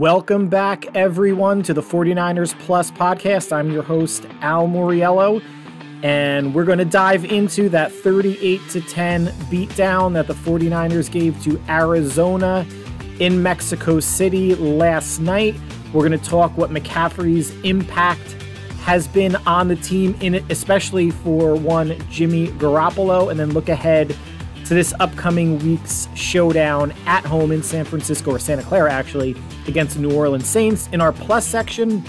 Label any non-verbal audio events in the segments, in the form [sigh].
Welcome back, everyone, to the 49ers Plus podcast. I'm your host, Al Moriello, and we're going to dive into that 38 to 10 beatdown that the 49ers gave to Arizona in Mexico City last night. We're going to talk what McCaffrey's impact has been on the team, in especially for one Jimmy Garoppolo, and then look ahead to this upcoming week's showdown at home in San Francisco or Santa Clara, actually, against the New Orleans Saints. In our plus section,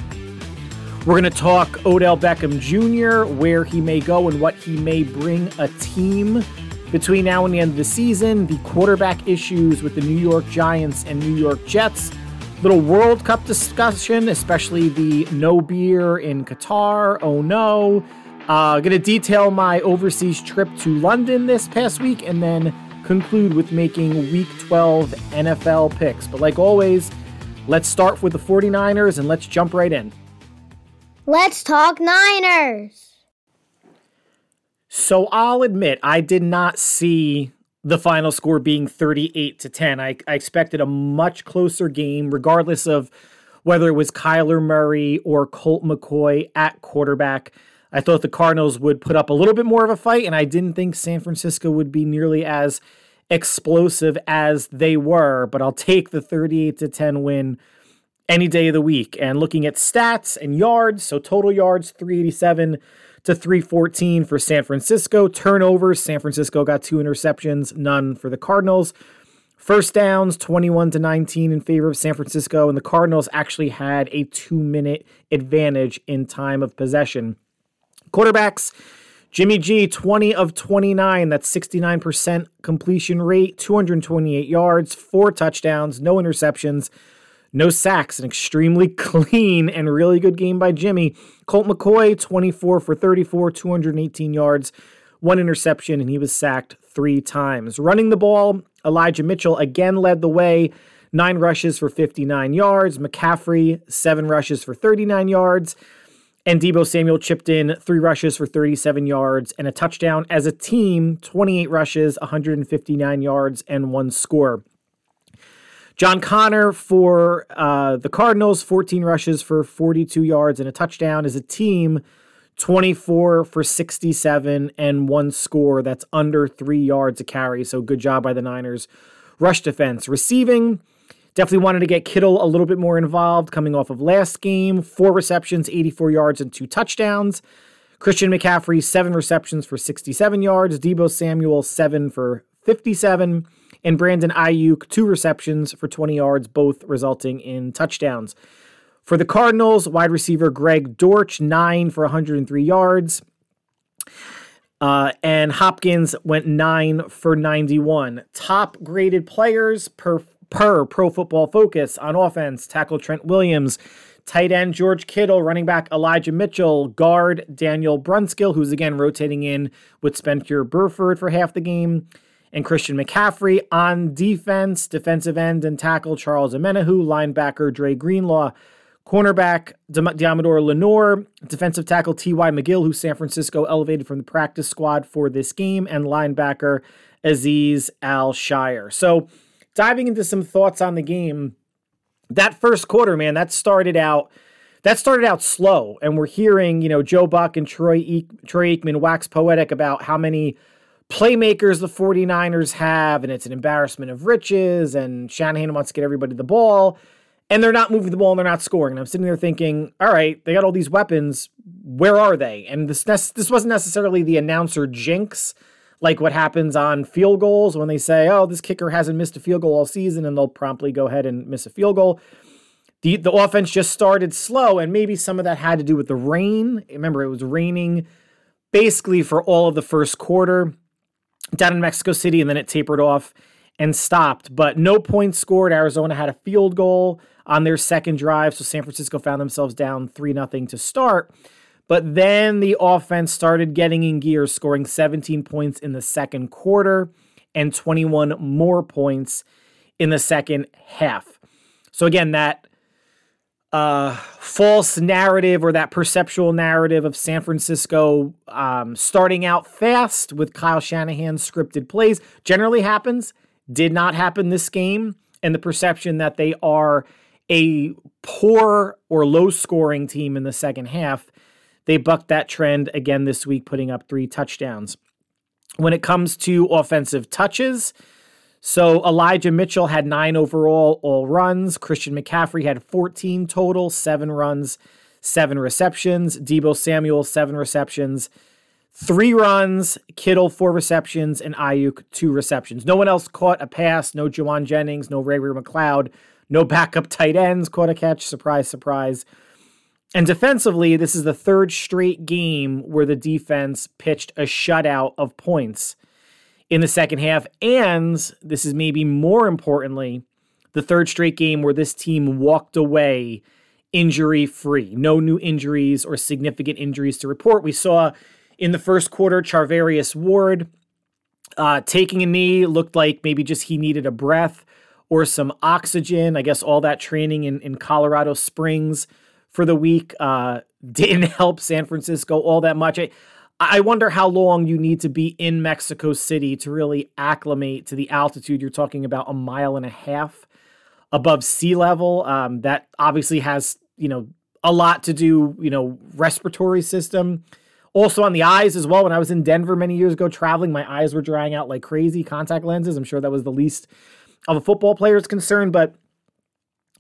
we're going to talk Odell Beckham Jr., where he may go and what he may bring a team between now and the end of the season, the quarterback issues with the New York Giants and New York Jets, little World Cup discussion, especially the no beer in Qatar. Oh no. Uh, going to detail my overseas trip to London this past week and then conclude with making week 12 NFL picks. But like always, let's start with the 49ers and let's jump right in. Let's talk Niners. So I'll admit, I did not see the final score being 38 to 10. I, I expected a much closer game, regardless of whether it was Kyler Murray or Colt McCoy at quarterback. I thought the Cardinals would put up a little bit more of a fight, and I didn't think San Francisco would be nearly as explosive as they were. But I'll take the 38 to 10 win any day of the week. And looking at stats and yards, so total yards 387 to 314 for San Francisco. Turnovers, San Francisco got two interceptions, none for the Cardinals. First downs, 21 to 19 in favor of San Francisco, and the Cardinals actually had a two minute advantage in time of possession. Quarterbacks, Jimmy G, 20 of 29. That's 69% completion rate, 228 yards, four touchdowns, no interceptions, no sacks. An extremely [laughs] clean and really good game by Jimmy. Colt McCoy, 24 for 34, 218 yards, one interception, and he was sacked three times. Running the ball, Elijah Mitchell again led the way. Nine rushes for 59 yards. McCaffrey, seven rushes for 39 yards. And Deebo Samuel chipped in three rushes for 37 yards and a touchdown. As a team, 28 rushes, 159 yards, and one score. John Conner for uh, the Cardinals, 14 rushes for 42 yards and a touchdown. As a team, 24 for 67 and one score. That's under three yards a carry. So good job by the Niners. Rush defense. Receiving, Definitely wanted to get Kittle a little bit more involved coming off of last game. Four receptions, 84 yards, and two touchdowns. Christian McCaffrey, seven receptions for 67 yards. Deebo Samuel, seven for 57. And Brandon Aiyuk, two receptions for 20 yards, both resulting in touchdowns. For the Cardinals, wide receiver Greg Dortch, nine for 103 yards. Uh, and Hopkins went nine for 91. Top graded players per per Pro Football Focus on offense, tackle Trent Williams, tight end George Kittle, running back Elijah Mitchell, guard Daniel Brunskill, who's again rotating in with Spencer Burford for half the game, and Christian McCaffrey on defense, defensive end and tackle Charles Omenihu, linebacker Dre Greenlaw, cornerback Deommodore Lenoir, defensive tackle T.Y. McGill, who San Francisco elevated from the practice squad for this game, and linebacker Aziz Al-Shaair. So diving into some thoughts on the game, that first quarter, man, that started out that started out slow, and we're hearing, you know, Joe Buck and Troy e- Troy Aikman wax poetic about how many playmakers the 49ers have, and it's an embarrassment of riches, and Shanahan wants to get everybody the ball, and they're not moving the ball and they're not scoring. And I'm sitting there thinking, all right, they got all these weapons. Where are they? And this this wasn't necessarily the announcer jinx like what happens on field goals when they say, oh, this kicker hasn't missed a field goal all season, and they'll promptly go ahead and miss a field goal. The, the offense just started slow, and maybe some of that had to do with the rain. Remember, it was raining basically for all of the first quarter down in Mexico City, and then it tapered off and stopped. But no points scored. Arizona had a field goal on their second drive, so San Francisco found themselves down 3 0 to start. But then the offense started getting in gear, scoring 17 points in the second quarter and 21 more points in the second half. So again, that uh, false narrative or that perceptual narrative of San Francisco um, starting out fast with Kyle Shanahan's scripted plays generally happens. Did not happen this game, and the perception that they are a poor or low scoring team in the second half, they bucked that trend again this week, putting up three touchdowns. When it comes to offensive touches, so Elijah Mitchell had nine overall all runs. Christian McCaffrey had 14 total, seven runs, seven receptions. Deebo Samuel, seven receptions, three runs. Kittle, four receptions, and Aiyuk, two receptions. No one else caught a pass. No Jauan Jennings, no Ray McCloud, no backup tight ends caught a catch. Surprise, surprise. And defensively, this is the third straight game where the defense pitched a shutout of points in the second half. And this is maybe more importantly, the third straight game where this team walked away injury free. No new injuries or significant injuries to report. We saw in the first quarter Charvarius Ward uh, taking a knee, looked like maybe just he needed a breath or some oxygen. I guess all that training in, in Colorado Springs for the week uh, [laughs] didn't help San Francisco all that much. I, I wonder how long you need to be in Mexico City to really acclimate to the altitude. You're talking about a mile and a half above sea level. Um, that obviously has, you know, a lot to do, you know, respiratory system. Also on the eyes as well. When I was in Denver many years ago traveling, my eyes were drying out like crazy. Contact lenses. I'm sure that was the least of a football player's concern, but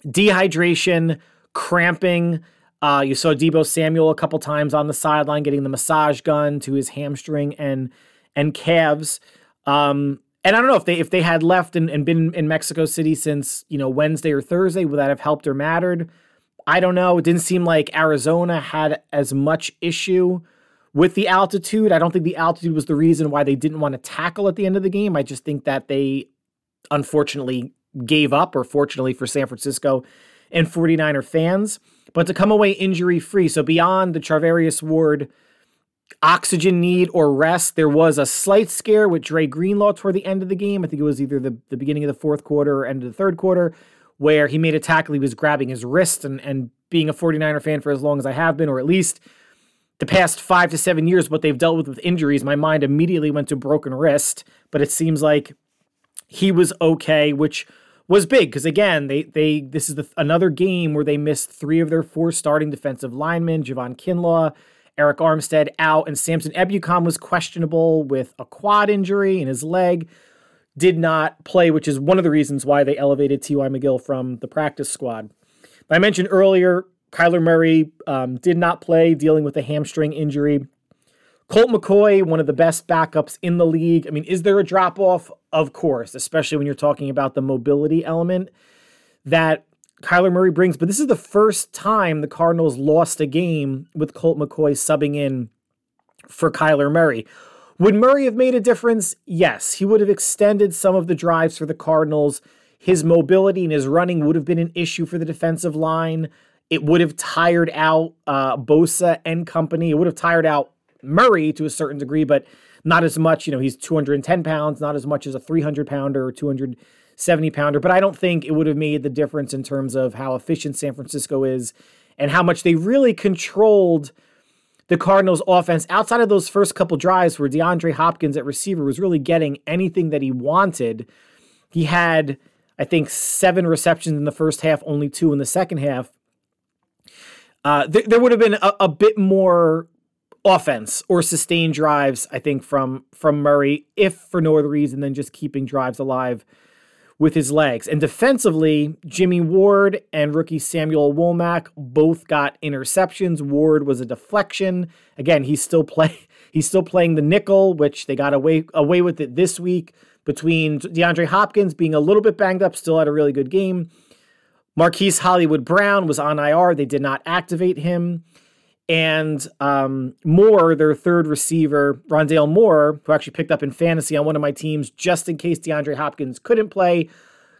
dehydration, cramping, uh, you saw Deebo Samuel a couple times on the sideline getting the massage gun to his hamstring and and calves. Um, and I don't know if they if they had left and, and been in Mexico City since you know Wednesday or Thursday, would that have helped or mattered? I don't know. It didn't seem like Arizona had as much issue with the altitude. I don't think the altitude was the reason why they didn't want to tackle at the end of the game. I just think that they unfortunately gave up, or fortunately for San Francisco and 49er fans but to come away injury free. So beyond the Charvarius Ward oxygen need or rest, there was a slight scare with Dre Greenlaw toward the end of the game. I think it was either the, the beginning of the fourth quarter or end of the third quarter, where he made a tackle. He was grabbing his wrist and, and being a 49er fan for as long as I have been, or at least the past five to seven years, what they've dealt with with injuries, my mind immediately went to broken wrist. But it seems like he was okay, which – was big because again, they they this is the, another game where they missed three of their four starting defensive linemen: Javon Kinlaw, Arik Armstead out, and Samson Ebukam was questionable with a quad injury in his leg. Did not play, which is one of the reasons why they elevated T.Y. McGill from the practice squad. But I mentioned earlier, Kyler Murray um, did not play, dealing with a hamstring injury. Colt McCoy, one of the best backups in the league. I mean, is there a drop off? Of course, especially when you're talking about the mobility element that Kyler Murray brings. But this is the first time the Cardinals lost a game with Colt McCoy subbing in for Kyler Murray. Would Murray have made a difference? Yes. He would have extended some of the drives for the Cardinals. His mobility and his running would have been an issue for the defensive line. It would have tired out uh, Bosa and company. It would have tired out Murray to a certain degree, but not as much. You know, he's 210 pounds, not as much as a 300 pounder or 270 pounder. But I don't think it would have made the difference in terms of how efficient San Francisco is and how much they really controlled the Cardinals' offense outside of those first couple drives where DeAndre Hopkins at receiver was really getting anything that he wanted. He had, I think, seven receptions in the first half, only two in the second half. Uh, th- there would have been a, a bit more offense or sustained drives, I think, from from Murray, if for no other reason than just keeping drives alive with his legs. And defensively, Jimmy Ward and rookie Samuel Womack both got interceptions. Ward was a deflection. Again, he's still play [laughs] he's still playing the nickel, which they got away away with it this week between DeAndre Hopkins being a little bit banged up, still had a really good game. Marquise Hollywood Brown was on IR. They did not activate him. And um, Moore, their third receiver, Rondale Moore, who actually picked up in fantasy on one of my teams just in case DeAndre Hopkins couldn't play,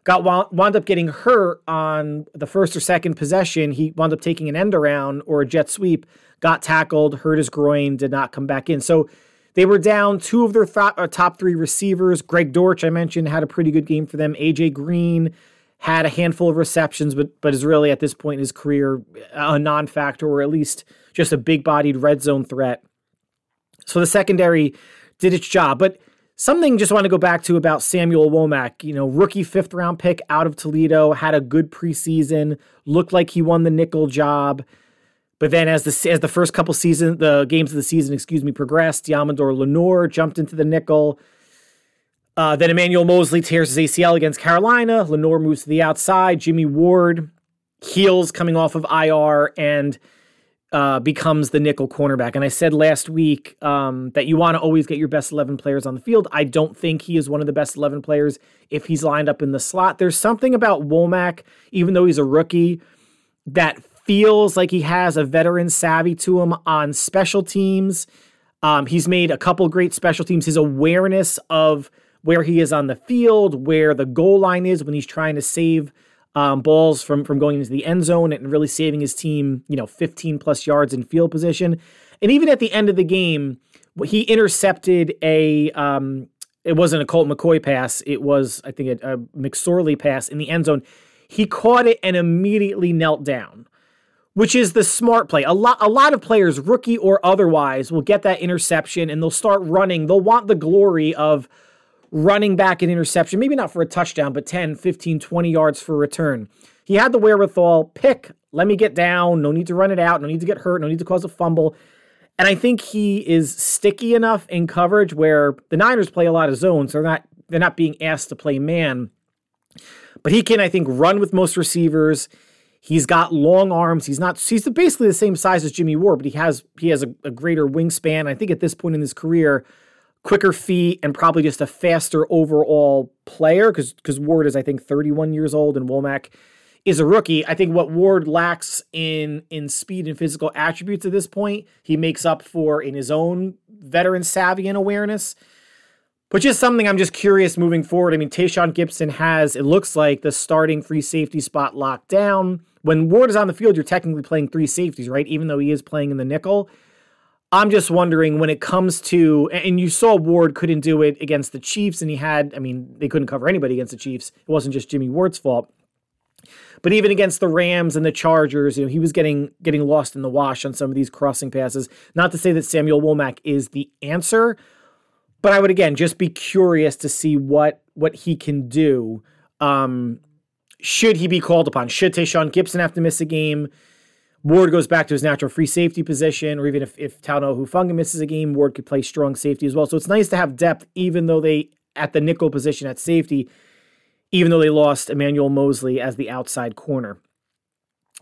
got wound up getting hurt on the first or second possession. He wound up taking an end around or a jet sweep, got tackled, hurt his groin, did not come back in. So they were down two of their th- uh, top three receivers. Greg Dortch, I mentioned, had a pretty good game for them. AJ Green had a handful of receptions, but but is really at this point in his career a non-factor or at least just a big bodied red zone threat. So the secondary did its job. But Something just want to go back to about Samuel Womack, you know, rookie fifth round pick out of Toledo, had a good preseason, looked like he won the nickel job. But then as the as the first couple season, the games of the season, excuse me, progressed, Deommodore Lenoir jumped into the nickel. Uh, then Emmanuel Moseley tears his ACL against Carolina. Lenoir moves to the outside. Jimmy Ward heals coming off of IR and uh, becomes the nickel cornerback. And I said last week um, that you want to always get your best 11 players on the field. I don't think he is one of the best 11 players if he's lined up in the slot. There's something about Womack, even though he's a rookie, that feels like he has a veteran savvy to him on special teams. Um, he's made a couple great special teams. His awareness of where he is on the field, where the goal line is when he's trying to save um, balls from from going into the end zone and really saving his team, you know, 15 plus yards in field position. And even at the end of the game, he intercepted a um, it wasn't a Colt McCoy pass, it was I think a, a McSorley pass in the end zone. He caught it and immediately knelt down, which is the smart play. A lot a lot of players, rookie or otherwise, will get that interception and they'll start running. They'll want the glory of running back an interception, maybe not for a touchdown, but 10, 15, 20 yards for a return. He had the wherewithal, pick, let me get down, no need to run it out, no need to get hurt, no need to cause a fumble. And I think he is sticky enough in coverage where the Niners play a lot of zones. They're not they're not being asked to play man. But he can, I think, run with most receivers. He's got long arms. He's not he's basically the same size as Jimmy Ward, but he has he has a, a greater wingspan. I think at this point in his career, quicker feet and probably just a faster overall player because because Ward is I think 31 years old and Womack is a rookie. I think what Ward lacks in in speed and physical attributes at this point, he makes up for in his own veteran savvy and awareness. But just something I'm just curious moving forward. I mean, Tashaun Gipson has, it looks like, the starting free safety spot locked down. When Ward is on the field, you're technically playing three safeties, right? Even though he is playing in the nickel. I'm just wondering when it comes to, and you saw Ward couldn't do it against the Chiefs, and he had, I mean, they couldn't cover anybody against the Chiefs. It wasn't just Jimmy Ward's fault. But even against the Rams and the Chargers, you know, he was getting getting lost in the wash on some of these crossing passes. Not to say that Samuel Womack is the answer, but I would again just be curious to see what what he can do. Um, should he be called upon? Should Tashaun Gipson have to miss a game? Ward goes back to his natural free safety position, or even if, if Talanoa Hufanga misses a game, Ward could play strong safety as well. So it's nice to have depth, even though they, at the nickel position at safety, even though they lost Emmanuel Moseley as the outside corner.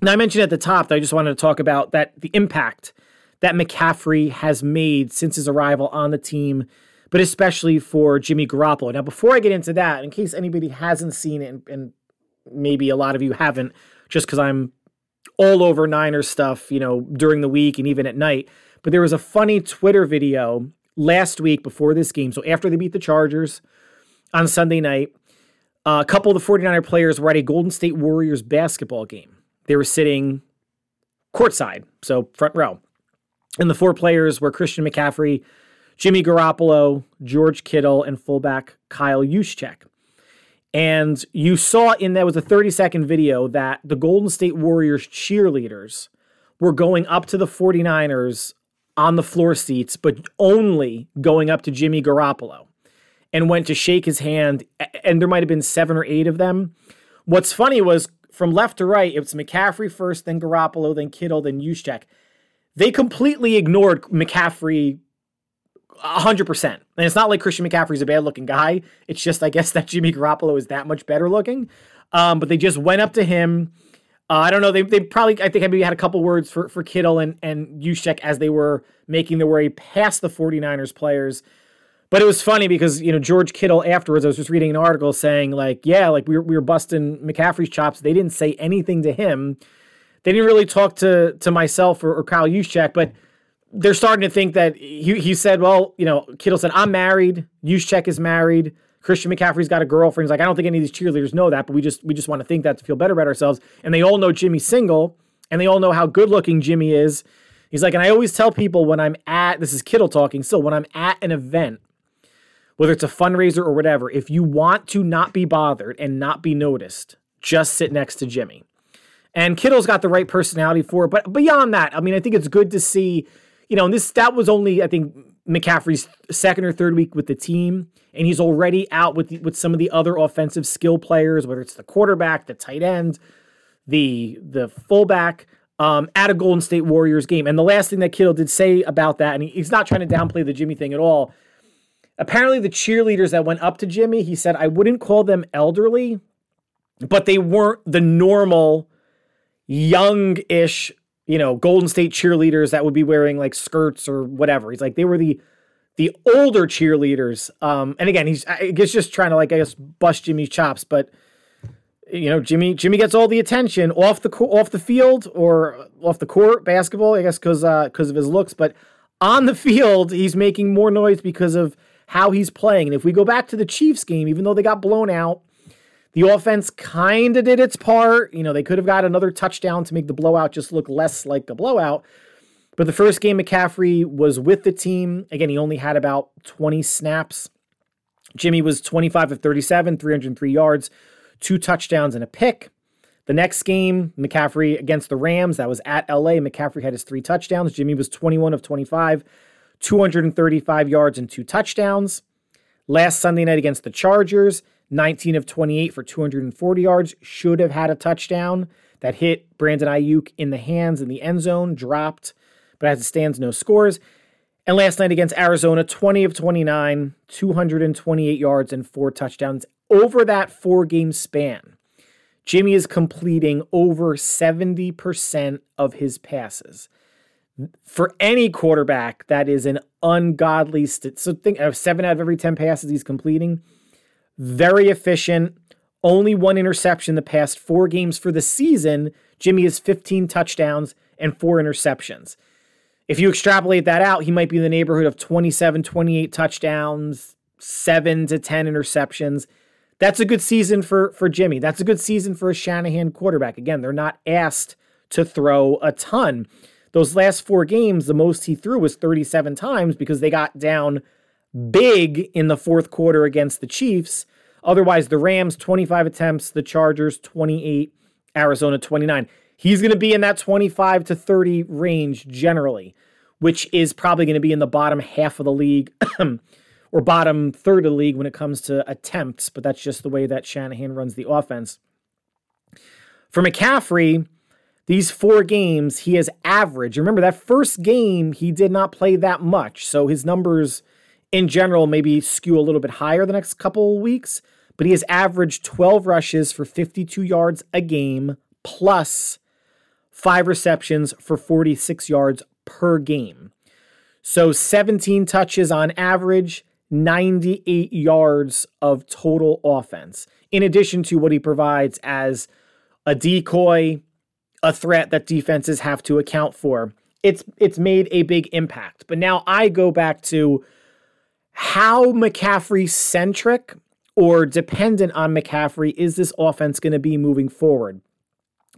Now, I mentioned at the top that I just wanted to talk about that the impact that McCaffrey has made since his arrival on the team, but especially for Jimmy Garoppolo. Now, before I get into that, in case anybody hasn't seen it, and, and maybe a lot of you haven't, just because I'm all over Niners stuff, you know, during the week and even at night. But there was a funny Twitter video last week before this game. So after they beat the Chargers on Sunday night, a couple of the 49er players were at a Golden State Warriors basketball game. They were sitting courtside, so front row. And the four players were Christian McCaffrey, Jimmy Garoppolo, George Kittle, and fullback Kyle Juszczyk. And you saw in that was a 30 second video that the Golden State Warriors cheerleaders were going up to the 49ers on the floor seats, but only going up to Jimmy Garoppolo and went to shake his hand. And there might have been seven or eight of them. What's funny was from left to right, it was McCaffrey first, then Garoppolo, then Kittle, then Juszczyk. They completely ignored McCaffrey hundred percent. And it's not like Christian McCaffrey's a bad looking guy. It's just I guess [laughs] that Jimmy Garoppolo is that much better looking. Um, but they just went up to him. Uh, I don't know. They, they probably I think maybe had a couple words for for Kittle and and Juszczyk as they were making their way past the 49ers players. But it was funny because you know George Kittle afterwards. I was just reading an article saying like, yeah, like we were, we were busting McCaffrey's chops. They didn't say anything to him. They didn't really talk to to myself or, or Kyle Juszczyk, but they're starting to think that he, he said, well, you know, Kittle said, I'm married. Juszczyk is married. Christian McCaffrey's got a girlfriend. He's like, I don't think any of these cheerleaders know that, but we just we just want to think that to feel better about ourselves. And they all know Jimmy's single, and they all know how good looking Jimmy is. He's like, and I always tell people when I'm at this is Kittle talking still, when I'm at an event, whether it's a fundraiser or whatever, if you want to not be bothered and not be noticed, just sit next to Jimmy. And Kittle's got the right personality for it. But beyond that, I mean, I think it's good to see you know, and this that was only I think McCaffrey's second or third week with the team, and he's already out with the, with some of the other offensive skill players, whether it's the quarterback, the tight end, the the fullback, um, at a Golden State Warriors game. And the last thing that Kittle did say about that, and he, he's not trying to downplay the Jimmy thing at all. Apparently, the cheerleaders that went up to Jimmy, he said, I wouldn't call them elderly, but they weren't the normal young-ish you know, Golden State cheerleaders that would be wearing like skirts or whatever. He's like they were the the older cheerleaders. Um, and again, he's I guess just trying to like I guess bust Jimmy's chops, but you know, Jimmy Jimmy gets all the attention off the off the field or off the court basketball, I guess because because uh, of his looks, but on the field he's making more noise because of how he's playing. And if we go back to the Chiefs game, even though they got blown out, the offense kind of did its part. You know, they could have got another touchdown to make the blowout just look less like a blowout. But the first game, McCaffrey was with the team. Again, he only had about 20 snaps. Jimmy was 25 of 37, 303 yards, two touchdowns, and a pick. The next game, McCaffrey against the Rams, that was at LA. McCaffrey had his three touchdowns. Jimmy was 21 of 25, 235 yards, and two touchdowns. Last Sunday night against the Chargers, 19 of 28 for 240 yards, should have had a touchdown that hit Brandon Aiyuk in the hands in the end zone, dropped, but as it stands, no scores. And last night against Arizona, 20 of 29, 228 yards, and four touchdowns over that four game span. Jimmy is completing over 70% of his passes. For any quarterback, that is an ungodly. St- so think of seven out of every 10 passes he's completing very efficient. Only one interception the past four games for the season. Jimmy has 15 touchdowns and four interceptions. If you extrapolate that out, he might be in the neighborhood of 27, 28 touchdowns, seven to 10 interceptions. That's a good season for, for Jimmy. That's a good season for a Shanahan quarterback. Again, they're not asked to throw a ton. Those last four games, the most he threw was 37 times because they got down big in the fourth quarter against the Chiefs. Otherwise, the Rams 25 attempts, the Chargers 28, Arizona 29. He's going to be in that 25 to 30 range generally, which is probably going to be in the bottom half of the league [clears throat] or bottom third of the league when it comes to attempts, but that's just the way that Shanahan runs the offense. For McCaffrey, these four games, he has averaged. Remember, that first game, he did not play that much. So his numbers in general maybe skew a little bit higher the next couple weeks, but he has averaged 12 rushes for 52 yards a game plus five receptions for 46 yards per game. So 17 touches on average, 98 yards of total offense, in addition to what he provides as a decoy, a threat that defenses have to account for. It's it's made a big impact. But now I go back to how McCaffrey centric or dependent on McCaffrey is this offense going to be moving forward?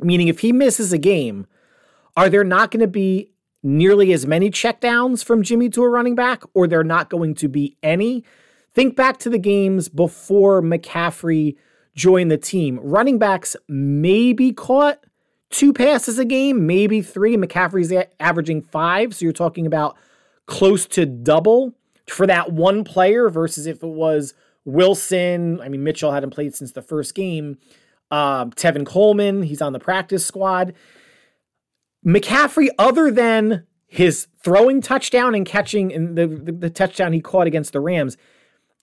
Meaning, if he misses a game, are there not going to be nearly as many checkdowns from Jimmy to a running back, or there not going to be any? Think back to the games before McCaffrey joined the team. Running backs maybe caught two passes a game, maybe three. McCaffrey's averaging five, so you're talking about close to double for that one player versus if it was Wilson. I mean, Mitchell hadn't played since the first game. Uh, Tevin Coleman, he's on the practice squad. McCaffrey, other than his throwing touchdown and catching and the, the, the touchdown he caught against the Rams,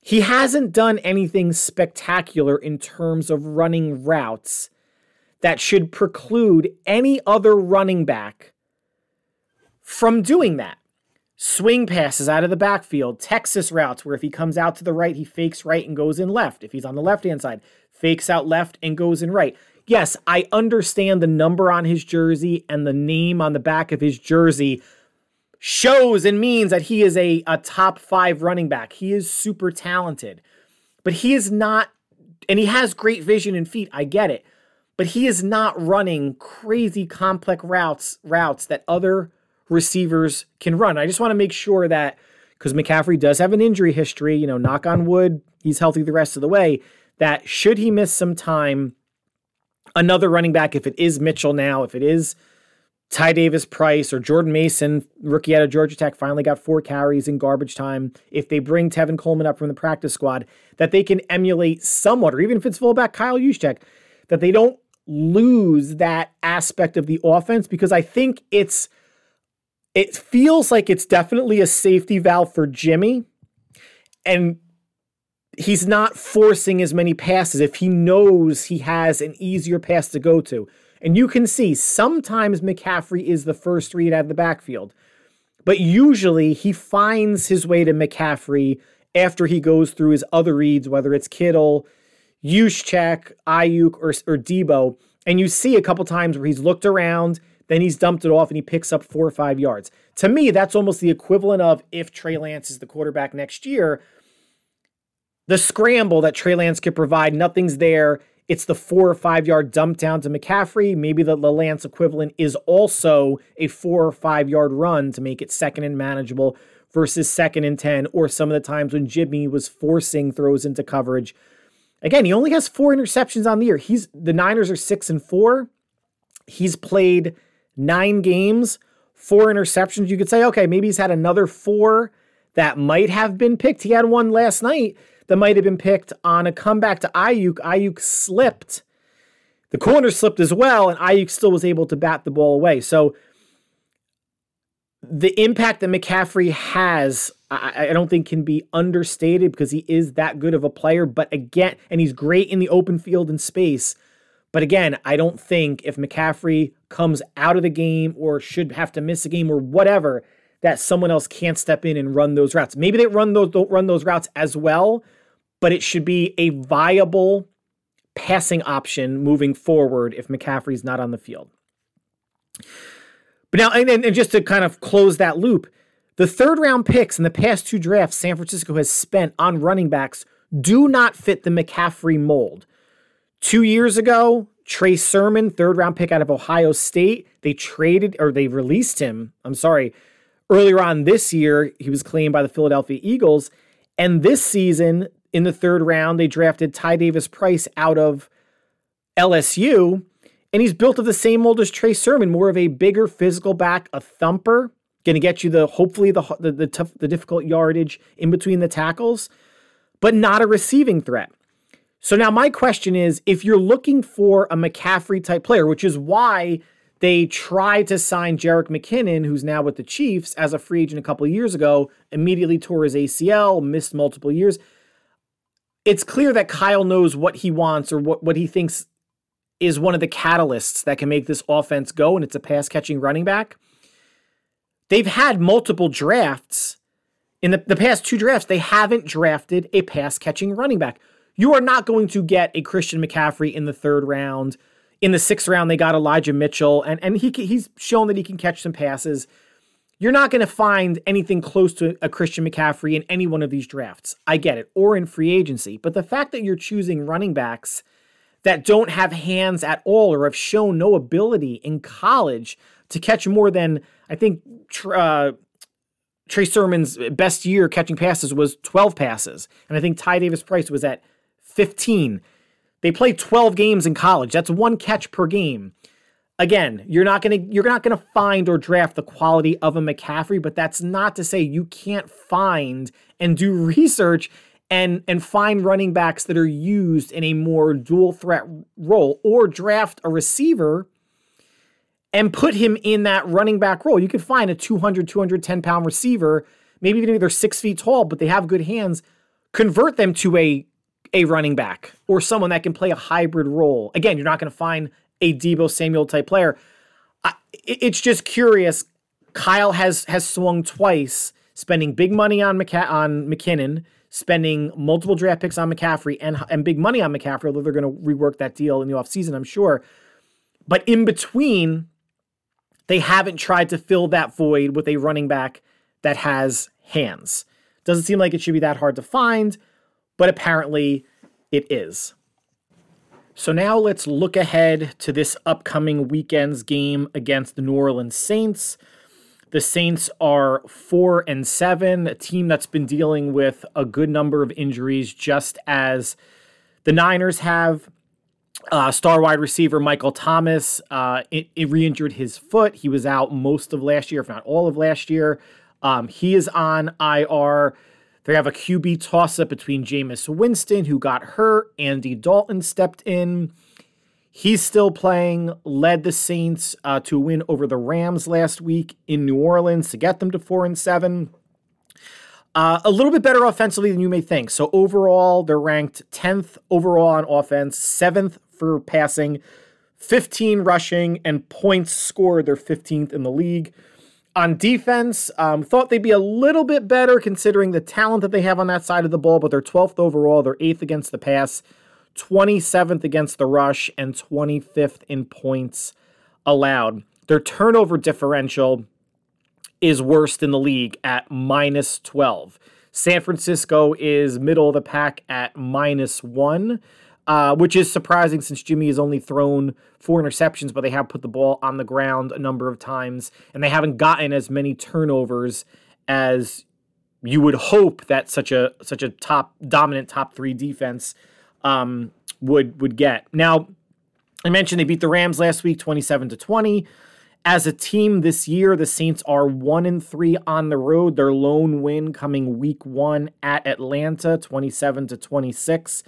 he hasn't done anything spectacular in terms of running routes that should preclude any other running back from doing that swing passes out of the backfield, Texas routes where if he comes out to the right, he fakes right and goes in left. If he's on the left hand side, fakes out left and goes in right. Yes, I understand the number on his jersey and the name on the back of his jersey shows and means that he is a, a top five running back. He is super talented, but he is not, and he has great vision and feet. I get it. But he is not running crazy complex routes routes that other receivers can run. I just want to make sure that because McCaffrey does have an injury history, you know, knock on wood, he's healthy the rest of the way, that should he miss some time, another running back, if it is Mitchell now, if it is Ty Davis Price or Jordan Mason, rookie out of Georgia Tech, finally got four carries in garbage time. If they bring Tevin Coleman up from the practice squad, that they can emulate somewhat, or even if it's fullback Kyle Juszczyk, that they don't lose that aspect of the offense because I think it's it feels like it's definitely a safety valve for Jimmy. And he's not forcing as many passes if he knows he has an easier pass to go to. And you can see sometimes McCaffrey is the first read out of the backfield, but usually he finds his way to McCaffrey after he goes through his other reads, whether it's Kittle, Juszczyk, Aiyuk, or, or Deebo. And you see a couple times where he's looked around, then he's dumped it off and he picks up four or five yards. To me, that's almost the equivalent of if Trey Lance is the quarterback next year, the scramble that Trey Lance could provide, nothing's there. It's the four or five yard dump down to McCaffrey. Maybe the, the Lance equivalent is also a four or five yard run to make it second and manageable versus second and 10, or some of the times when Jimmy was forcing throws into coverage. Again, he only has four interceptions on the year. He's the Niners are six and four. He's played nine games, four interceptions. You could say, okay, maybe he's had another four that might have been picked. He had one last night that might have been picked on a comeback to Aiyuk. Aiyuk slipped. The corner slipped as well, and Aiyuk still was able to bat the ball away. So the impact that McCaffrey has, I, I, don't think can be understated because he is that good of a player. But again, and he's great in the open field and space. But again, I don't think if McCaffrey comes out of the game or should have to miss a game or whatever, that someone else can't step in and run those routes. Maybe they run those don't run those routes as well, but it should be a viable passing option moving forward if McCaffrey's not on the field. But now, and, and just to kind of close that loop, the third round picks in the past two drafts San Francisco has spent on running backs do not fit the McCaffrey mold. Two years ago, Trey Sermon, third round pick out of Ohio State, they traded or they released him. I'm sorry. Earlier on this year, he was claimed by the Philadelphia Eagles. And this season, in the third round, they drafted Ty Davis Price out of LSU, and he's built of the same mold as Trey Sermon, more of a bigger physical back, a thumper, going to get you the hopefully the the the, tough, the difficult yardage in between the tackles, but not a receiving threat. So now my question is, if you're looking for a McCaffrey type player, which is why they tried to sign Jerick McKinnon, who's now with the Chiefs as a free agent a couple years ago, immediately tore his ACL, missed multiple years it's clear that Kyle knows what he wants or what, what he thinks is one of the catalysts that can make this offense go, and it's a pass catching running back. They've had multiple drafts. In the, the past two drafts, they haven't drafted a pass catching running back. You are not going to get a Christian McCaffrey in the third round. In the sixth round, they got Elijah Mitchell, and, and he, he's shown that he can catch some passes. You're not going to find anything close to a Christian McCaffrey in any one of these drafts. I get it, or in free agency. But the fact that you're choosing running backs that don't have hands at all or have shown no ability in college to catch more than, I think, uh, Trey Sermon's best year catching passes was 12 passes. And I think Ty Davis Price was at 15. They play 12 games in college. That's one catch per game again, you're not gonna you're not gonna find or draft the quality of a McCaffrey, but that's not to say you can't find and do research and and find running backs that are used in a more dual threat role or draft a receiver and put him in that running back role. You could find a 200, 210 pound receiver, maybe even if they're six feet tall, but they have good hands, convert them to a a running back or someone that can play a hybrid role. Again, you're not going to find a Deebo Samuel type player. I, it's just curious. Kyle has has swung twice, spending big money on McC- on McKinnon, spending multiple draft picks on McCaffrey, and and big money on McCaffrey. Although they're going to rework that deal in the offseason, I'm sure. But in between, they haven't tried to fill that void with a running back that has hands. Doesn't seem like it should be that hard to find, but apparently it is. So now let's look ahead to this upcoming weekend's game against the New Orleans Saints. The Saints are 4 and 7, a team that's been dealing with a good number of injuries just as the Niners have. Uh, star wide receiver Michael Thomas uh, it, it re-injured his foot. He was out most of last year, if not all of last year. Um, he is on IR. They have a QB toss-up between Jameis Winston, who got hurt. Andy Dalton stepped in. He's still playing, led the Saints uh, to win over the Rams last week in New Orleans to get them to four and seven. Uh, a little bit better offensively than you may think. So overall, they're ranked 10th overall on offense, 7th for passing, 15 rushing, and points scored. They're 15th in the league. On defense, um, thought they'd be a little bit better considering the talent that they have on that side of the ball, but they're 12th overall. They're 8th against the pass, 27th against the rush, and 25th in points allowed. Their turnover differential is worst in the league at minus 12. San Francisco is middle of the pack at minus one uh, which is surprising since Jimmy has only thrown four interceptions, but they have put the ball on the ground a number of times, and they haven't gotten as many turnovers as you would hope that such a such a top dominant top three defense um, would would get. Now, I mentioned they beat the Rams last week, twenty seven to twenty. As a team this year, the Saints are one and three on the road. Their lone win coming week one at Atlanta, twenty seven to twenty six.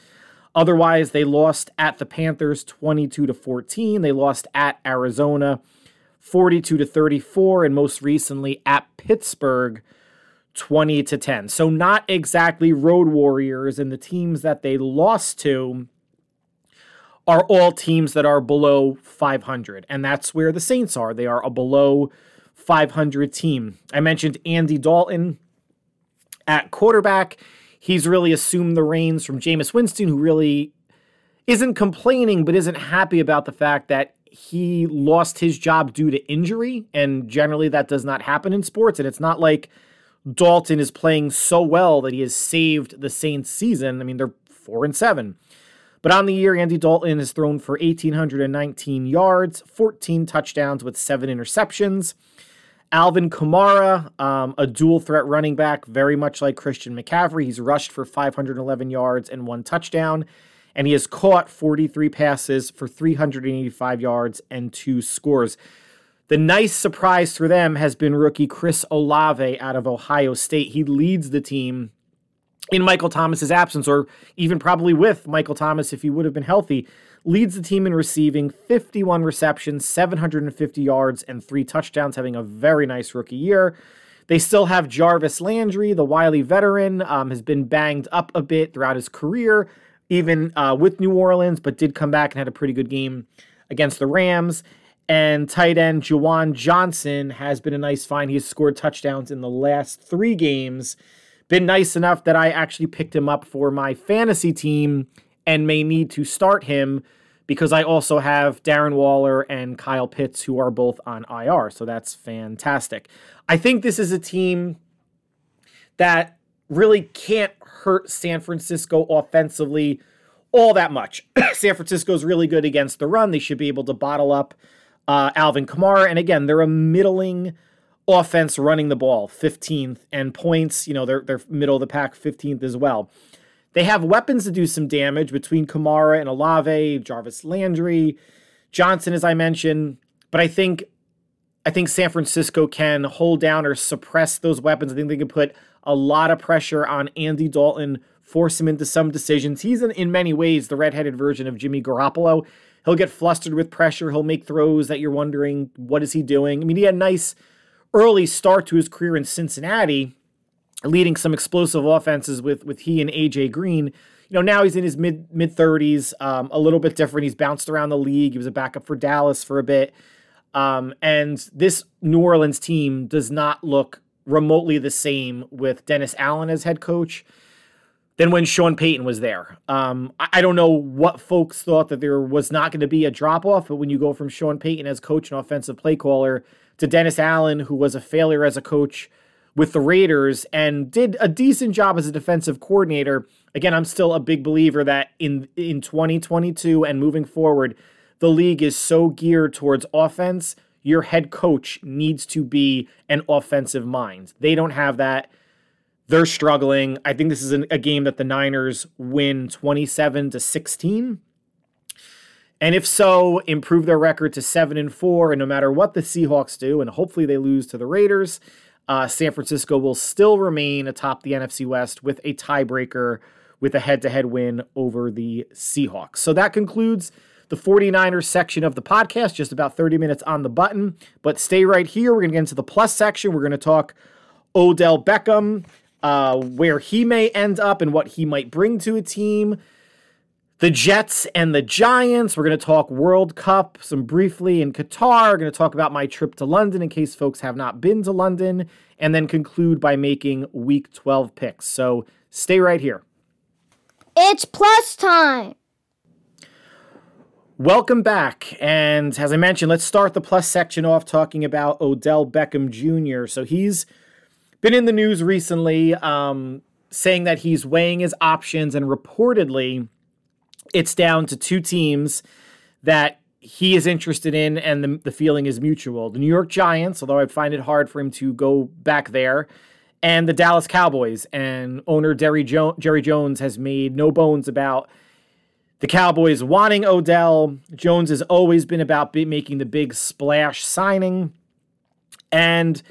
Otherwise, they lost at the Panthers 22 to 14. They lost at Arizona 42 to 34 and most recently at Pittsburgh 20 to 10. So not exactly road warriors and the teams that they lost to are all teams that are below 500 and that's where the Saints are. They are a below 500 team. I mentioned Andy Dalton at quarterback he's really assumed the reins from Jameis Winston, who really isn't complaining, but isn't happy about the fact that he lost his job due to injury. And generally, that does not happen in sports. And it's not like Dalton is playing so well that he has saved the Saints season. I mean, they're four and seven. But on the year, Andy Dalton has thrown for 1,819 yards, 14 touchdowns with seven interceptions. Alvin Kamara, um, a dual threat running back, very much like Christian McCaffrey. He's rushed for 511 yards and one touchdown, and he has caught 43 passes for 385 yards and two scores. The nice surprise for them has been rookie Chris Olave out of Ohio State. He leads the team in Michael Thomas's absence, or even probably with Michael Thomas if he would have been healthy leads the team in receiving 51 receptions, 750 yards, and three touchdowns, having a very nice rookie year. They still have Jarvis Landry, the wily veteran, um, has been banged up a bit throughout his career, even uh, with New Orleans, but did come back and had a pretty good game against the Rams. And tight end Juwan Johnson has been a nice find. He has scored touchdowns in the last three games. Been nice enough that I actually picked him up for my fantasy team and may need to start him because I also have Darren Waller and Kyle Pitts who are both on IR. So that's fantastic. I think this is a team that really can't hurt San Francisco offensively all that much. [coughs] San Francisco is really good against the run. They should be able to bottle up uh, Alvin Kamara. And again, they're a middling offense running the ball, 15th, and points, you know, they're, they're middle of the pack, 15th as well. They have weapons to do some damage between Kamara and Olave, Jarvis Landry, Johnson, as I mentioned. But I think I think San Francisco can hold down or suppress those weapons. I think they can put a lot of pressure on Andy Dalton, force him into some decisions. He's in, in many ways the redheaded version of Jimmy Garoppolo. He'll get flustered with pressure. He'll make throws that you're wondering, what is he doing? I mean, he had a nice early start to his career in Cincinnati, leading some explosive offenses with with he and AJ Green. You know, now he's in his mid mid thirties, um, a little bit different. He's bounced around the league. He was a backup for Dallas for a bit, um, and this New Orleans team does not look remotely the same with Dennis Allen as head coach than when Sean Payton was there. Um, I, I, don't know what folks thought that there was not going to be a drop off, but when you go from Sean Payton as coach and offensive play caller to Dennis Allen, who was a failure as a coach with the Raiders and did a decent job as a defensive coordinator. Again, I'm still a big believer that in in 2022 and moving forward, the league is so geared towards offense. Your head coach needs to be an offensive mind. They don't have that. They're struggling. I think this is a game that the Niners win 27 to 16. And if so, improve their record to 7 and 4 and no matter what the Seahawks do and hopefully they lose to the Raiders, uh, San Francisco will still remain atop the NFC West with a tiebreaker with a head-to-head win over the Seahawks. So that concludes the 49ers section of the podcast, just about 30 minutes on the button. But stay right here. We're going to get into the plus section. We're going to talk Odell Beckham, uh, where he may end up and what he might bring to a team. The Jets and the Giants. We're going to talk World Cup some briefly in Qatar. We're going to talk about my trip to London in case folks have not been to London, and then conclude by making week 12 picks. So stay right here. It's plus time. Welcome back. And as I mentioned, let's start the plus section off talking about Odell Beckham Jr. So he's been in the news recently um, saying that he's weighing his options, and reportedly, it's down to two teams that he is interested in, and the, the feeling is mutual. The New York Giants, although I find it hard for him to go back there, and the Dallas Cowboys. And owner Jerry, jo- Jerry Jones has made no bones about the Cowboys wanting Odell. Jones has always been about making the big splash signing. And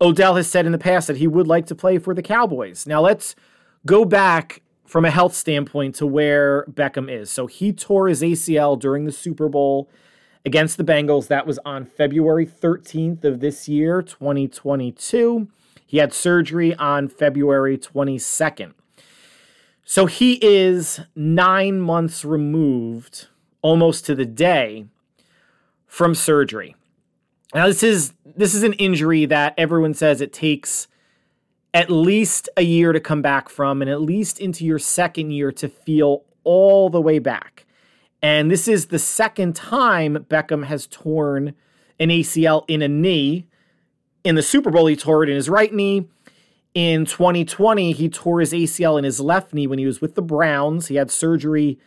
Odell has said in the past that he would like to play for the Cowboys. Now let's go back from a health standpoint to where Beckham is. So he tore his ACL during the Super Bowl against the Bengals. That was on February 13th of this year, 2022. He had surgery on February 22nd. So he is nine months removed, almost to the day, from surgery. Now this is this is an injury that everyone says it takes at least a year to come back from, and at least into your second year to feel all the way back. And this is the second time Beckham has torn an ACL in a knee. In the Super Bowl, he tore it in his right knee. In 2020, he tore his ACL in his left knee when he was with the Browns. He had surgery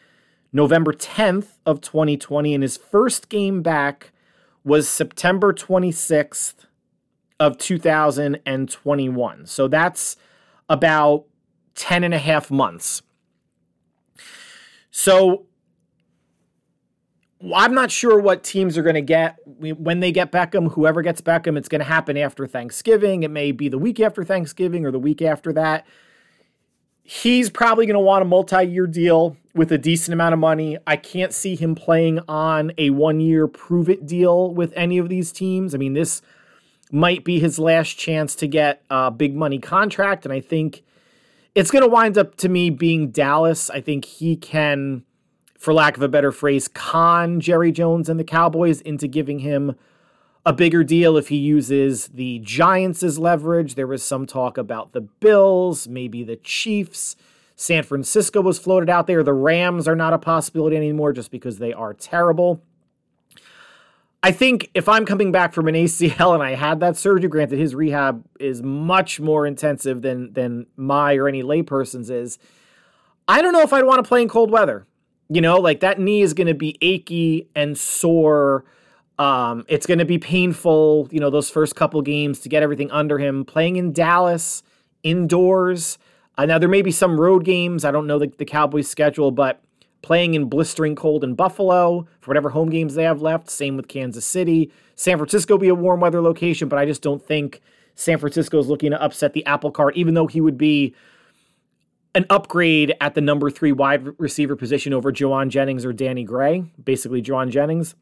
November 10th of 2020, and his first game back was September 26th of 2021. So that's about 10 and a half months. So I'm not sure what teams are going to get when they get Beckham. Whoever gets Beckham, it's going to happen after Thanksgiving. It may be the week after Thanksgiving or the week after that. He's probably going to want a multi year deal with a decent amount of money. I can't see him playing on a one year prove it deal with any of these teams. I mean, this might be his last chance to get a big money contract. And I think it's going to wind up to me being Dallas. I think he can for lack of a better phrase, con Jerry Jones and the Cowboys into giving him a bigger deal if he uses the Giants as leverage. There was some talk about the Bills, maybe the Chiefs. San Francisco was floated out there. The Rams are not a possibility anymore just because they are terrible. I think if I'm coming back from an [laughs] ACL and I had that surgery, granted his rehab is much more intensive than than my or any layperson's is. I don't know if I'd want to play in cold weather. You know, like that knee is going to be achy and sore. Um, it's going to be painful, you know, those first couple games to get everything under him. Playing in Dallas, indoors. Uh, now, there may be some road games. I don't know the, the Cowboys' schedule, but playing in blistering cold in Buffalo for whatever home games they have left. Same with Kansas City. San Francisco be a warm weather location, but I just don't think San Francisco is looking to upset the apple cart, even though he would be an upgrade at the number three wide receiver position over Jauan Jennings or Danny Gray, basically Jauan Jennings.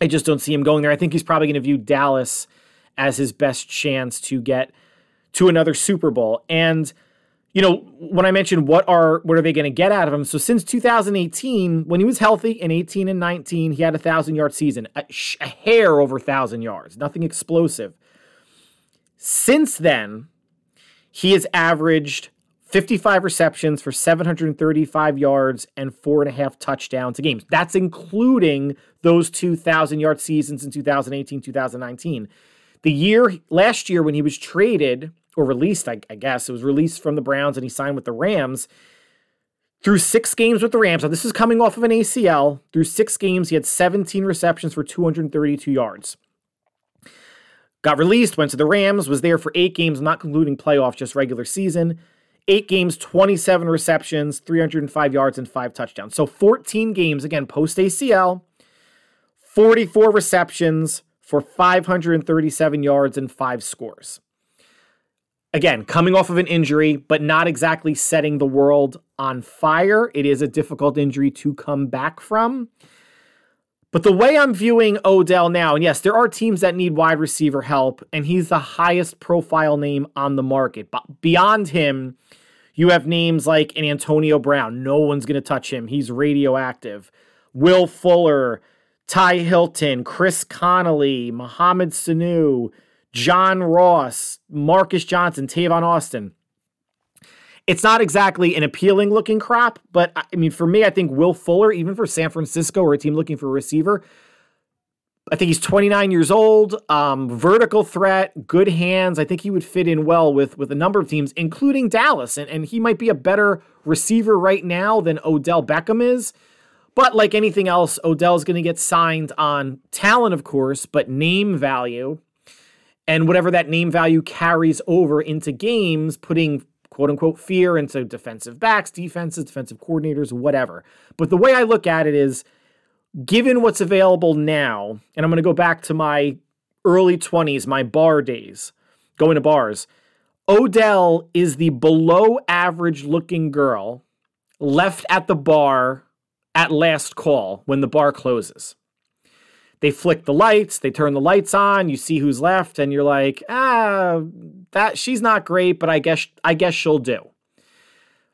I just don't see him going there. I think he's probably going to view Dallas as his best chance to get to another Super Bowl. And you know, when I mentioned what are what are they going to get out of him? So since 2018, when he was healthy in 18 and 19, he had a thousand yard season, a, a hair over thousand yards, nothing explosive. Since then, he has averaged 55 receptions for 735 yards and four and a half touchdowns a game. That's including those 2,000 yard seasons in 2018, 2019. The year last year when he was traded or released, I, I guess it was released from the Browns and he signed with the Rams. Through six games with the Rams, now this is coming off of an ACL. Through six games, he had 17 receptions for 232 yards. Got released, went to the Rams, was there for eight games, not concluding playoffs, just regular season eight games, 27 receptions, 305 yards, and five touchdowns. So 14 games, again, post ACL, 44 receptions for 537 yards and five scores. Again, coming off of an injury, but not exactly setting the world on fire. It is a difficult injury to come back from. But the way I'm viewing Odell now, and yes, there are teams that need wide receiver help, and he's the highest profile name on the market. But beyond him, you have names like an Antonio Brown. No one's going to touch him. He's radioactive. Will Fuller, T.Y. Hilton, Chris Conley, Mohamed Sanu, John Ross, Marcus Johnson, Tavon Austin. It's not exactly an appealing looking crop, but I mean, for me, I think Will Fuller, even for San Francisco or a team looking for a receiver, I think he's 29 years old, um, vertical threat, good hands. I think he would fit in well with with a number of teams, including Dallas, and, and he might be a better receiver right now than Odell Beckham is. But like anything else, Odell's going to get signed on talent, of course, but name value and whatever that name value carries over into games, putting quote unquote fear into defensive backs, defenses, defensive coordinators, whatever. But the way I look at it is given what's available now, and I'm going to go back to my early 20s, my bar days, going to bars. Odell is the below average looking girl left at the bar at last call when the bar closes. They flick the lights, they turn the lights on, you see who's left, and you're like, ah, that she's not great, but I guess I guess she'll do.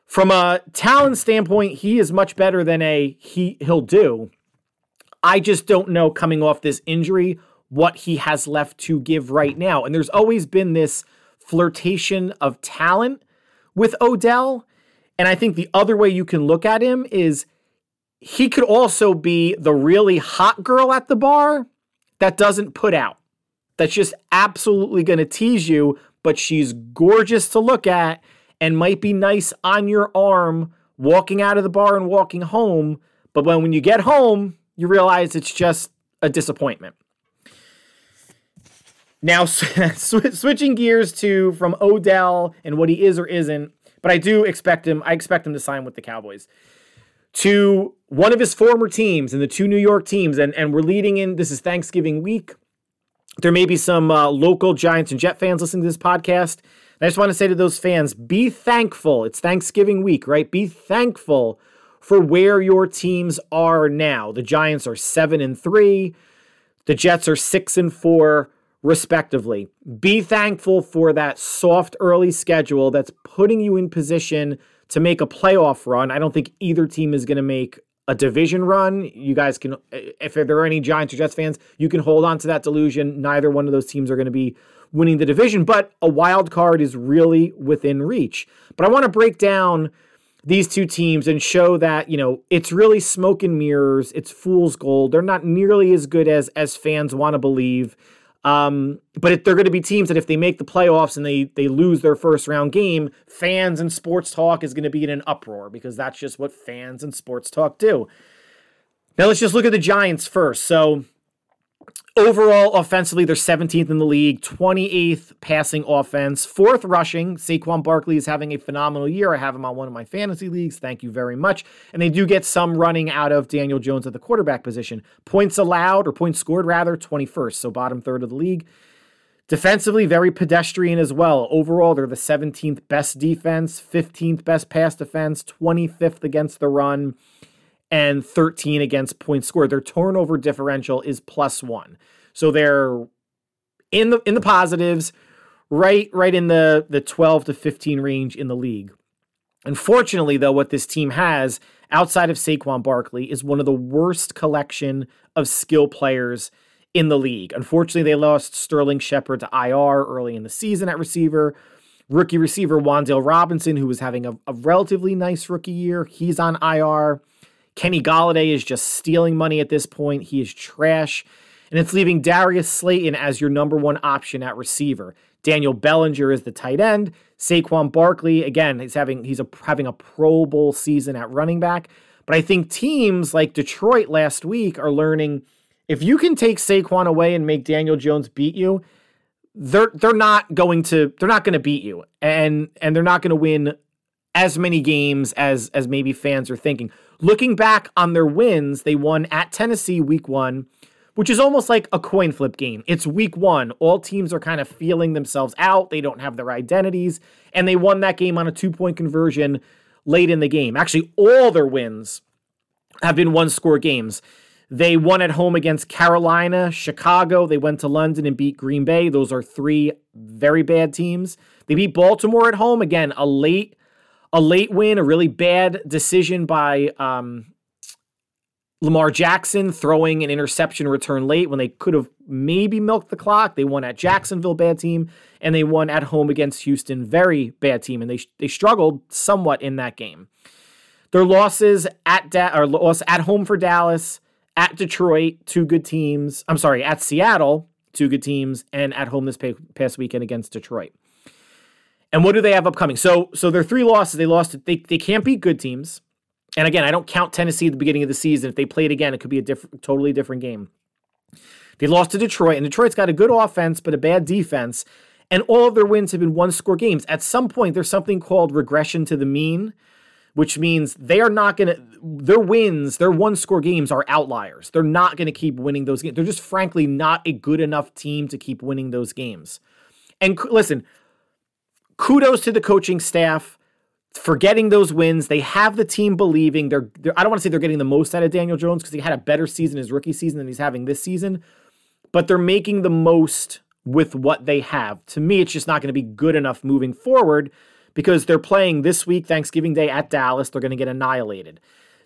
From a talent standpoint, he is much better than a he he'll do. I just don't know coming off this injury what he has left to give right now. And there's always been this flirtation of talent with Odell. And I think the other way you can look at him is he could also be the really hot girl at the bar that doesn't put out. That's just absolutely going to tease you, but she's gorgeous to look at and might be nice on your arm walking out of the bar and walking home. But when, when you get home, you realize it's just a disappointment. Now, [laughs] switching gears to from Odell and what he is or isn't, but I do expect him. I expect him to sign with the Cowboys to one of his former teams and the two New York teams, and, and we're leading in. This is Thanksgiving week. There may be some uh, local Giants and Jet fans listening to this podcast. I just want to say to those fans be thankful. It's Thanksgiving week, right? Be thankful for where your teams are now. The Giants are 7 and 3, the Jets are 6 and 4 respectively. Be thankful for that soft early schedule that's putting you in position to make a playoff run. I don't think either team is going to make a division run. You guys can, if there are any Giants or Jets fans, you can hold on to that delusion. Neither one of those teams are going to be winning the division, but a wild card is really within reach. But I want to break down these two teams and show that you know it's really smoke and mirrors it's fool's gold they're not nearly as good as as fans want to believe um, but they're going to be teams that if they make the playoffs and they they lose their first round game, fans and sports talk is going to be in an uproar because that's just what fans and sports talk do. Now let's just look at the Giants first. So Overall, offensively, they're 17th in the league, 28th passing offense, fourth rushing. Saquon Barkley is having a phenomenal year. I have him on one of my fantasy leagues. Thank you very much. And they do get some running out of Daniel Jones at the quarterback position. Points allowed, or points scored rather, 21st, so bottom third of the league. Defensively, very pedestrian as well. Overall, they're the 17th best defense, 15th best pass defense, 25th against the run and 13 against points scored. Their turnover differential is plus one. So they're in the in the positives, right right in the the 12 to 15 range in the league. Unfortunately, though, what this team has outside of Saquon Barkley is one of the worst collection of skill players in the league. Unfortunately, they lost Sterling Shepard to IR early in the season at receiver. Rookie receiver Wan'Dale Robinson, who was having a, a relatively nice rookie year, he's on IR. Kenny Golladay is just stealing money at this point. He is trash. And it's leaving Darius Slayton as your number one option at receiver. Daniel Bellinger is the tight end. Saquon Barkley, again, he's having he's a, having a Pro Bowl season at running back. But I think teams like Detroit last week are learning if you can take Saquon away and make Daniel Jones beat you, they're they're not going to they're not going to beat you, and and they're not going to win as many games as as maybe fans are thinking. Looking back on their wins, they won at Tennessee week one, which is almost like a coin flip game. It's week one. All teams are kind of feeling themselves out. They don't have their identities, and they won that game on a two point conversion late in the game. Actually, all their wins have been one score games. They won at home against Carolina, Chicago. They went to London and beat Green Bay. Those are three very bad teams. They beat Baltimore at home again, a late a late win, a really bad decision by um, Lamar Jackson throwing an interception return late when they could have maybe milked the clock. They won at Jacksonville, bad team, and they won at home against Houston, very bad team, and they they struggled somewhat in that game. Their losses at da- or loss at home for Dallas, at Detroit, two good teams. I'm sorry, at Seattle, two good teams, and at home this past weekend against Detroit. And what do they have upcoming? So so their three losses, they lost they they can't beat good teams. And again, I don't count Tennessee at the beginning of the season. If they played again, it could be a different totally different game. They lost to Detroit, and Detroit's got a good offense but a bad defense. And all of their wins have been one score games. At some point, there's something called regression to the mean, which means they are not going to, their wins, their one score games are outliers. They're not going to keep winning those games. They're just frankly not a good enough team to keep winning those games. And listen, kudos to the coaching staff for getting those wins. They have the team believing. They're, they're I don't want to say they're getting the most out of Daniel Jones because he had a better season his rookie season than he's having this season, but they're making the most with what they have. To me, it's just not going to be good enough moving forward because they're playing this week, Thanksgiving Day at Dallas. They're going to get annihilated.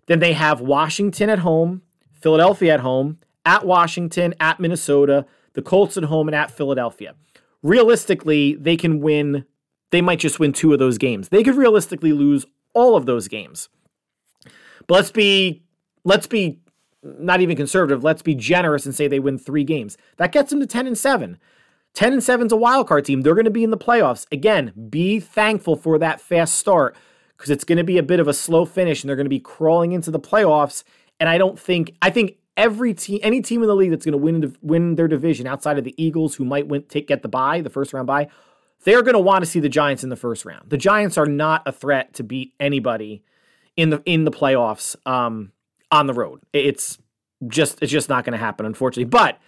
Then they have Washington at home, Philadelphia at home, at Washington, at Minnesota, the Colts at home, and at Philadelphia. Realistically, they can win they might just win two of those games. They could realistically lose all of those games. But let's be let's be not even conservative. Let's be generous and say they win three games. That gets them to 10 and 7. 10 and 7 is a wild card team. They're going to be in the playoffs. Again, be thankful for that fast start because it's going to be a bit of a slow finish and they're going to be crawling into the playoffs. And I don't think I think every team, any team in the league that's going to win win their division outside of the Eagles, who might win take get the bye, the first round bye, they're going to want to see the Giants in the first round. The Giants are not a threat to beat anybody in the in the playoffs um, on the road. It's just it's just not going to happen, unfortunately. But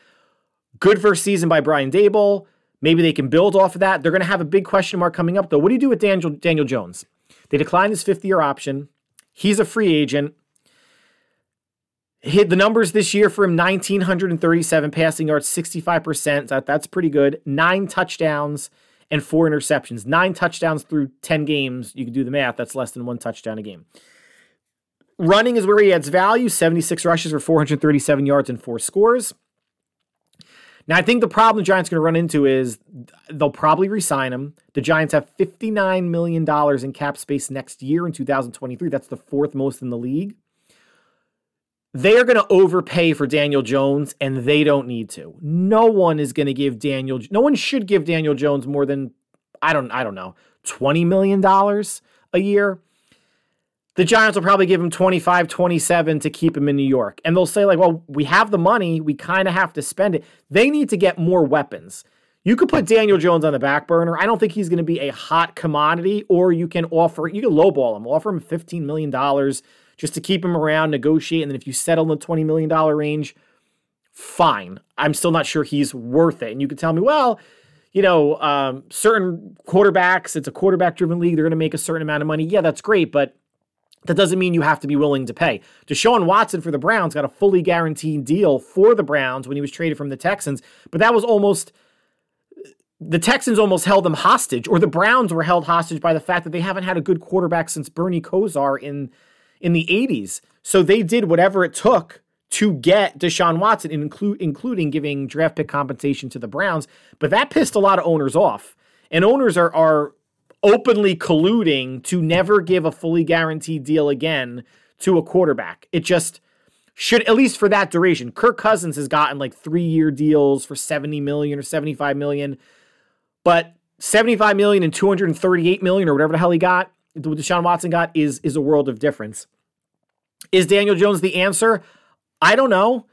good first season by Brian Daboll. Maybe they can build off of that. They're going to have a big question mark coming up, though. What do you do with Daniel Daniel Jones? They declined his fifth year option. He's a free agent. Hit the numbers this year for him 1,937 passing yards, 65%. That, that's pretty good. Nine touchdowns and four interceptions. Nine touchdowns through 10 games. You can do the math. That's less than one touchdown a game. Running is where he adds value 76 rushes for 437 yards and four scores. Now, I think the problem the Giants are going to run into is they'll probably resign him. The Giants have $59 million in cap space next year in 2023. That's the fourth most in the league they are going to overpay for Daniel Jones, and they don't need to. No one is going to give Daniel. No one should give Daniel Jones more than I don't. I don't know, twenty million dollars a year. The Giants will probably give him 25, 27 to keep him in New York. And they'll say, like, well, we have the money. We kind of have to spend it. They need to get more weapons. You could put Daniel Jones on the back burner. I don't think he's going to be a hot commodity, or you can offer, you can lowball him, offer him $15 million just to keep him around, negotiate. And then if you settle in the $20 million range, fine. I'm still not sure he's worth it. And you could tell me, well, you know, um, certain quarterbacks, it's a quarterback driven league, they're going to make a certain amount of money. Yeah, that's great, but that doesn't mean you have to be willing to pay. Deshaun Watson for the Browns got a fully guaranteed deal for the Browns when he was traded from the Texans, but that was almost the Texans almost held them hostage, or the Browns were held hostage by the fact that they haven't had a good quarterback since Bernie Kosar in in the 80s. So they did whatever it took to get Deshaun Watson, include, including giving draft pick compensation to the Browns. But that pissed a lot of owners off. And owners are, are openly colluding to never give a fully guaranteed deal again to a quarterback. It just should, at least for that duration. Kirk Cousins has gotten like three year deals for 70 million or 75 million. But 75 million and 238 million or whatever the hell he got what Deshaun Watson got is is a world of difference. Is Daniel Jones the answer? I don't know.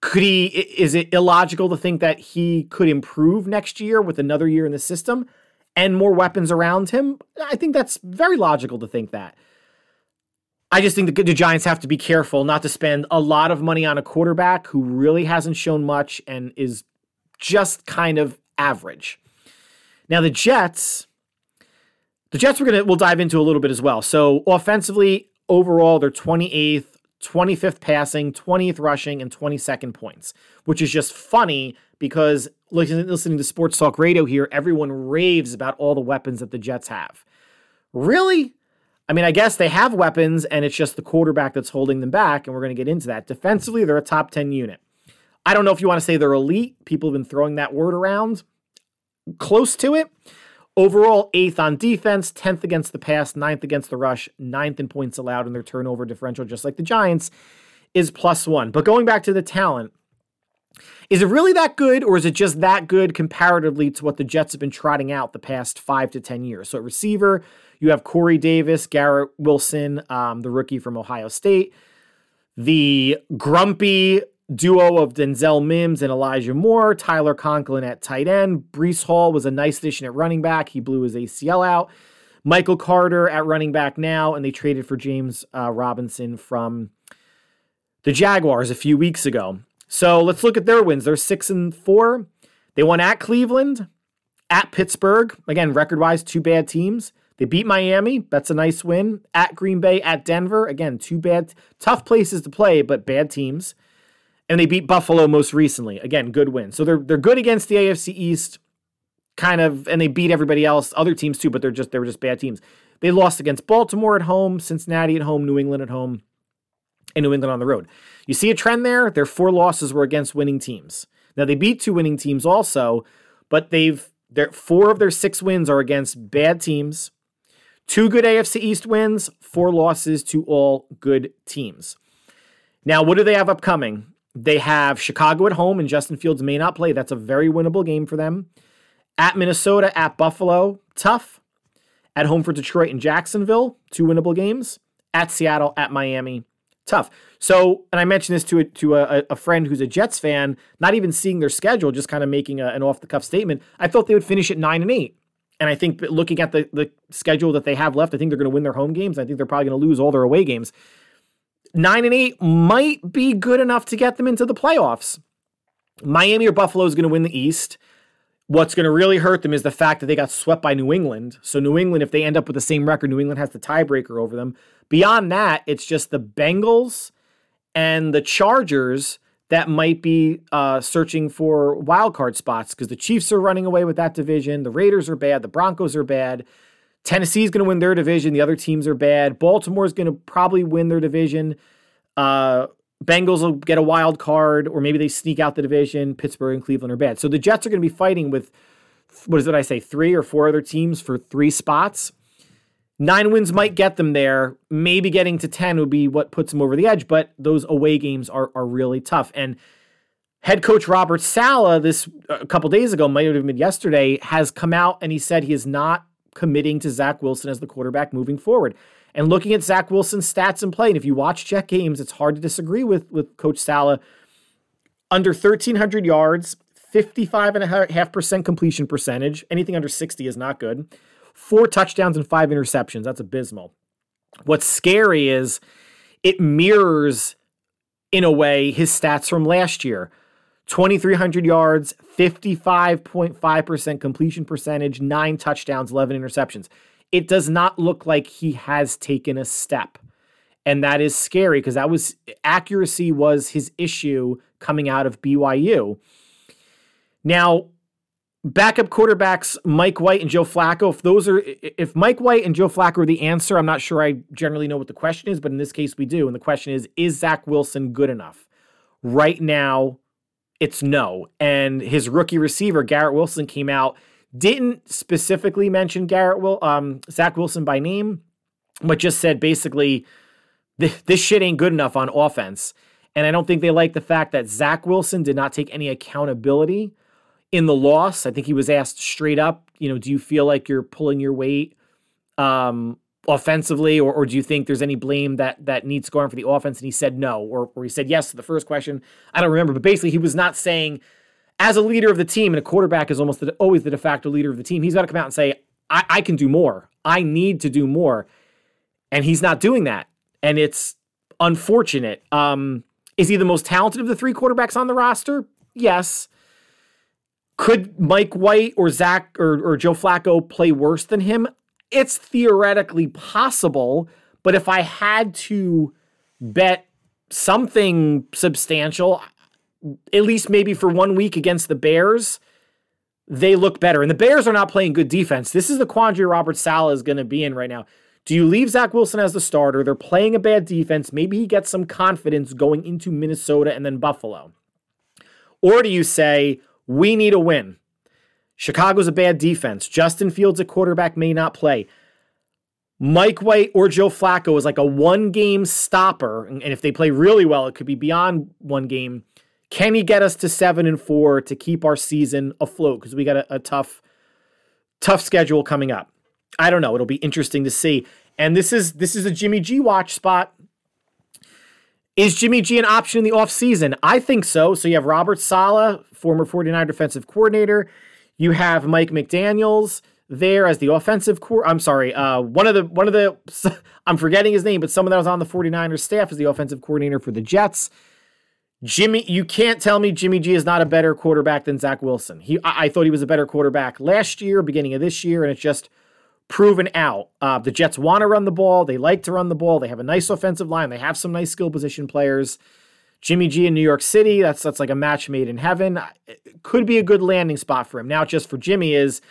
Could he? Is it illogical to think that he could improve next year with another year in the system and more weapons around him? I think that's very logical to think that. I just think the, the Giants have to be careful not to spend a lot of money on a quarterback who really hasn't shown much and is just kind of average. Now the Jets, the Jets we're gonna we'll dive into a little bit as well. So offensively, overall, they're 28th, 25th passing, 20th rushing, and 22nd points, which is just funny because listening to sports talk radio here, everyone raves about all the weapons that the Jets have. Really? I mean, I guess they have weapons and it's just the quarterback that's holding them back, and we're going to get into that. Defensively, they're a top 10 unit. I don't know if you want to say they're elite. People have been throwing that word around. Close to it. Overall, eighth on defense, 10th against the pass, ninth against the rush, ninth in points allowed, and their turnover differential, just like the Giants, is plus one. But going back to the talent, is it really that good, or is it just that good comparatively to what the Jets have been trotting out the past five to 10 years? So, at receiver, you have Corey Davis, Garrett Wilson, um, the rookie from Ohio State, the grumpy duo of Denzel Mims and Elijah Moore, Tyler Conklin at tight end. Breece Hall was a nice addition at running back. He blew his ACL out. Michael Carter at running back now, and they traded for James uh, Robinson from the Jaguars a few weeks ago. So let's look at their wins. They're six and four. They won at Cleveland, at Pittsburgh. Again, record wise, two bad teams. They beat Miami. That's a nice win. At Green Bay, at Denver. Again, two bad, tough places to play, but bad teams and they beat Buffalo most recently. Again, good win. So they're they're good against the AFC East, kind of, and they beat everybody else, other teams too, but they're just they were just bad teams. They lost against Baltimore at home, Cincinnati at home, New England at home, and New England on the road. You see a trend there? Their four losses were against winning teams. Now they beat two winning teams also, but they've their four of their six wins are against bad teams. Two good AFC East wins, four losses to all good teams. Now, what do they have upcoming? They have Chicago at home, and Justin Fields may not play. That's a very winnable game for them. At Minnesota, at Buffalo, tough. At home for Detroit and Jacksonville, two winnable games. At Seattle, at Miami, tough. So, and I mentioned this to a, to a, a friend who's a Jets fan, not even seeing their schedule, just kind of making a, an off the cuff statement. I thought they would finish at nine and eight. And I think looking at the, the schedule that they have left, I think they're going to win their home games. I think they're probably going to lose all their away games nine and eight might be good enough to get them into the playoffs. Miami or Buffalo is going to win the East. What's going to really hurt them is the fact that they got swept by New England. So, New England, if they end up with the same record, New England has the tiebreaker over them. Beyond that, it's just the Bengals and the Chargers that might be uh, searching for wild card spots because the Chiefs are running away with that division. The Raiders are bad. The Broncos are bad. Tennessee's going to win their division. The other teams are bad. Baltimore's going to probably win their division. Uh, Bengals will get a wild card, or maybe they sneak out the division. Pittsburgh and Cleveland are bad. So the Jets are going to be fighting with, what is it I say, three or four other teams for three spots. Nine wins might get them there. Maybe getting to 10 would be what puts them over the edge, but those away games are, are really tough. And head coach Robert Saleh, this a couple days ago, might have been yesterday, has come out and he said he is not committing to Zach Wilson as the quarterback moving forward. And looking at Zach Wilson's stats and play, and if you watch Jet games, it's hard to disagree with, with Coach Saleh. Under 1,300 yards, 55.5% completion percentage. Anything under 60 is not good. Four touchdowns and five interceptions. That's abysmal. What's scary is it mirrors, in a way, his stats from last year. 2,300 yards, 55.5% completion percentage, nine touchdowns, 11 interceptions. It does not look like he has taken a step. And that is scary because that was accuracy was his issue coming out of BYU. Now, backup quarterbacks Mike White and Joe Flacco, if those are if Mike White and Joe Flacco are the answer, I'm not sure I generally know what the question is, but in this case we do. And the question is, is Zach Wilson good enough? Right now, it's no. And his rookie receiver, Garrett Wilson, came out, didn't specifically mention Garrett Will um Zach Wilson by name, but just said basically this shit ain't good enough on offense. And I don't think they like the fact that Zach Wilson did not take any accountability in the loss. I think he was asked straight up, you know, do you feel like you're pulling your weight um, offensively, or, or do you think there's any blame that that needs to go on for the offense? And he said no, or, or he said yes to the first question. I don't remember, but basically he was not saying as a leader of the team, and a quarterback is almost the, always the de facto leader of the team. He's got to come out and say, I, I can do more. I need to do more, and he's not doing that. and it's unfortunate. Um, is he the most talented of the three quarterbacks on the roster? Yes. Could Mike White or Zach or, or Joe Flacco play worse than him? It's theoretically possible, but if I had to bet something substantial, at least maybe for one week against the Bears, they look better. And the Bears are not playing good defense. This is the quandary Robert Saleh is going to be in right now. Do you leave Zach Wilson as the starter? They're playing a bad defense. Maybe he gets some confidence going into Minnesota and then Buffalo. Or do you say, we need a win? Chicago's a bad defense. Justin Fields a quarterback may not play. Mike White or Joe Flacco is like a one game stopper. And if they play really well, it could be beyond one game. Can he get us to seven and four to keep our season afloat? Because we got a, a tough, tough schedule coming up. I don't know. It'll be interesting to see. And this is this is a Jimmy G watch spot. Is Jimmy G an option in the offseason? I think so. So you have Robert Saleh, former 49 defensive coordinator. You have Mike McDaniels there as the offensive core. I'm sorry. Uh, one of the one of the [laughs] I'm forgetting his name, but someone that was on the 49ers staff is the offensive coordinator for the Jets. Jimmy, you can't tell me Jimmy G is not a better quarterback than Zach Wilson. He, I, I thought he was a better quarterback last year, beginning of this year, and it's just proven out. Uh, the Jets want to run the ball. They like to run the ball. They have a nice offensive line. They have some nice skill position players. Jimmy G in New York City, that's that's like a match made in heaven. It could be a good landing spot for him. Now, just for Jimmy is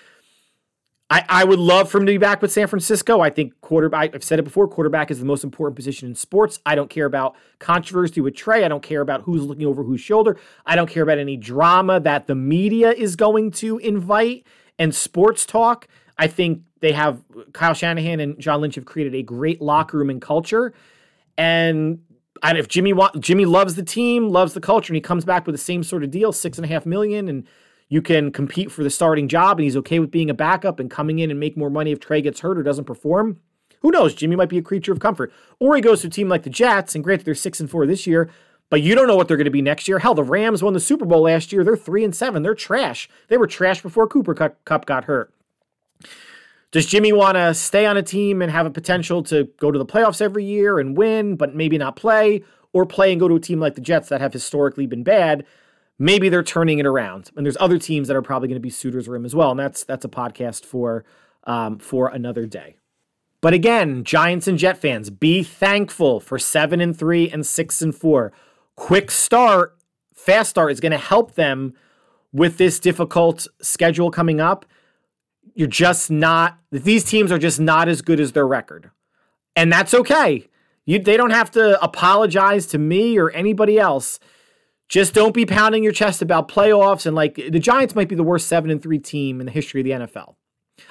I, I would love for him to be back with San Francisco. I think quarterback, I've said it before, quarterback is the most important position in sports. I don't care about controversy with Trey. I don't care about who's looking over whose shoulder. I don't care about any drama that the media is going to invite and sports talk. I think they have Kyle Shanahan and John Lynch have created a great locker room and culture. And and if Jimmy wa- Jimmy loves the team, loves the culture, and he comes back with the same sort of deal, six and a half million, and you can compete for the starting job, and he's okay with being a backup and coming in and make more money if Trey gets hurt or doesn't perform. Who knows? Jimmy might be a creature of comfort. Or he goes to a team like the Jets, and granted they're six and four this year, but you don't know what they're going to be next year. Hell, the Rams won the Super Bowl last year. They're three and seven. They're trash. They were trash before Cooper Kupp got hurt. Does Jimmy want to stay on a team and have a potential to go to the playoffs every year and win, but maybe not play, or play and go to a team like the Jets that have historically been bad? Maybe they're turning it around, and there's other teams that are probably going to be suitors for him as well, and that's that's a podcast for um, for another day. But again, Giants and Jet fans, be thankful for seven and three and six and four. Quick start, fast start is going to help them with this difficult schedule coming up you're just not these teams are just not as good as their record. And that's okay. You they don't have to apologize to me or anybody else. Just don't be pounding your chest about playoffs and like the Giants might be the worst 7 and 3 team in the history of the NFL.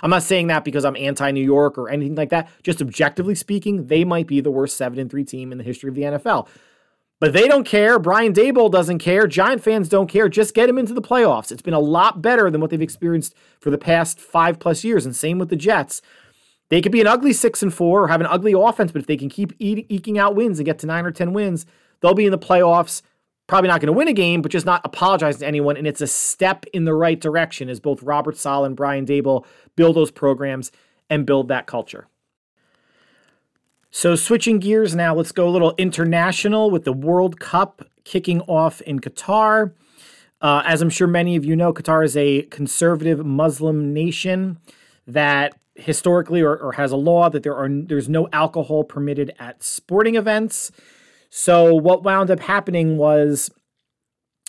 I'm not saying that because I'm anti New York or anything like that. Just objectively speaking, they might be the worst 7 and 3 team in the history of the NFL. But they don't care. Brian Daboll doesn't care. Giant fans don't care. Just get him into the playoffs. It's been a lot better than what they've experienced for the past five plus years. And same with the Jets. They could be an ugly six and four or have an ugly offense, but if they can keep e- eking out wins and get to nine or 10 wins, they'll be in the playoffs. Probably not going to win a game, but just not apologize to anyone. And it's a step in the right direction as both Robert Saleh and Brian Daboll build those programs and build that culture. So, switching gears now, let's go a little international with the World Cup kicking off in Qatar. Uh, as I'm sure many of you know, Qatar is a conservative Muslim nation that historically or, or has a law that there are there's no alcohol permitted at sporting events. So what wound up happening was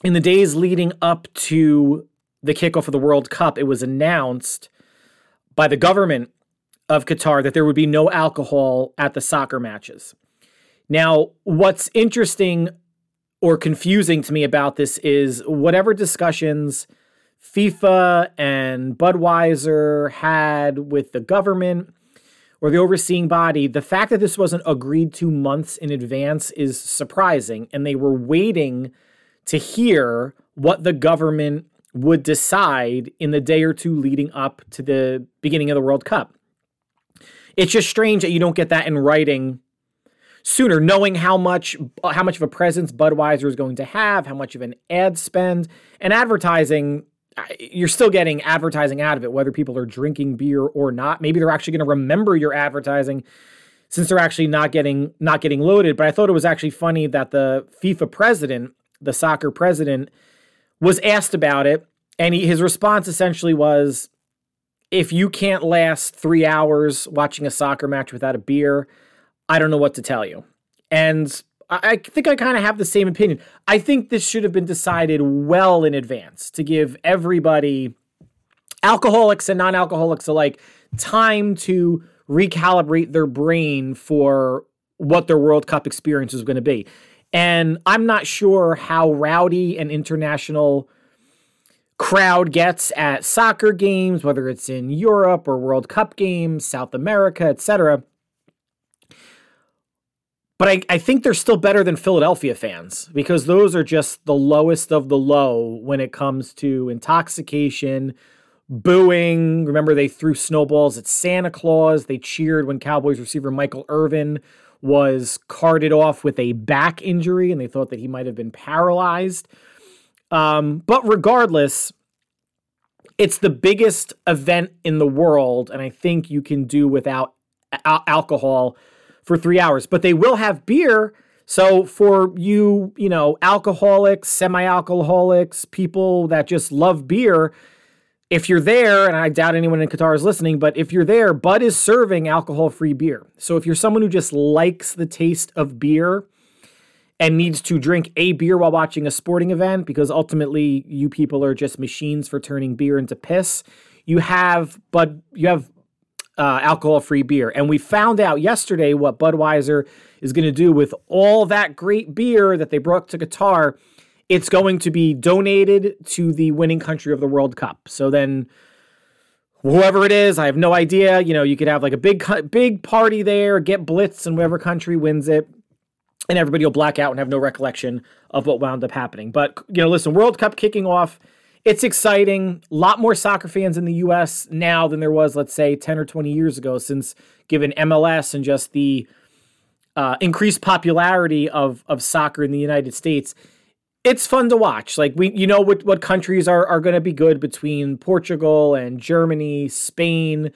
in the days leading up to the kickoff of the World Cup, it was announced by the government of Qatar that there would be no alcohol at the soccer matches. Now, what's interesting or confusing to me about this is whatever discussions FIFA and Budweiser had with the government or the overseeing body, the fact that this wasn't agreed to months in advance is surprising. And they were waiting to hear what the government would decide in the day or two leading up to the beginning of the World Cup. It's just strange that you don't get that in writing sooner, knowing how much uh, how much of a presence Budweiser is going to have, how much of an ad spend, and advertising. You're still getting advertising out of it, whether people are drinking beer or not. Maybe they're actually going to remember your advertising since they're actually not getting not getting loaded. But I thought it was actually funny that the FIFA president, the soccer president, was asked about it, and he, his response essentially was, "If you can't last three hours watching a soccer match without a beer, I don't know what to tell you." And I think I kind of have the same opinion. I think this should have been decided well in advance to give everybody, alcoholics and non alcoholics alike, time to recalibrate their brain for what their World Cup experience is going to be. And I'm not sure how rowdy and international crowd gets at soccer games, whether it's in Europe or World Cup games, South America, etc. But I, I think they're still better than Philadelphia fans because those are just the lowest of the low when it comes to intoxication, booing. Remember, they threw snowballs at Santa Claus. They cheered when Cowboys receiver Michael Irvin was carted off with a back injury and they thought that he might have been paralyzed. Um, but regardless, it's the biggest event in the world, and I think you can do without alcohol for three hours. But they will have beer. So for you, you know, alcoholics, semi-alcoholics, people that just love beer, if you're there, and I doubt anyone in Qatar is listening, but if you're there, Bud is serving alcohol free beer. So if you're someone who just likes the taste of beer and needs to drink a beer while watching a sporting event, because ultimately you people are just machines for turning beer into piss, you have Bud, you have uh, alcohol free beer. And we found out yesterday what Budweiser is going to do with all that great beer that they brought to Qatar it's going to be donated to the winning country of the World Cup. So then whoever it is, I have no idea, you know, you could have like a big big party there, get blitz and whatever country wins it and everybody will black out and have no recollection of what wound up happening. But, you know, listen, World Cup kicking off, it's exciting. A lot more soccer fans in the US now than there was, let's say, 10 or 20 years ago, since given MLS and just the uh, increased popularity of, of soccer in the United States it's fun to watch. Like we, you know, what what countries are are going to be good between Portugal and Germany, Spain,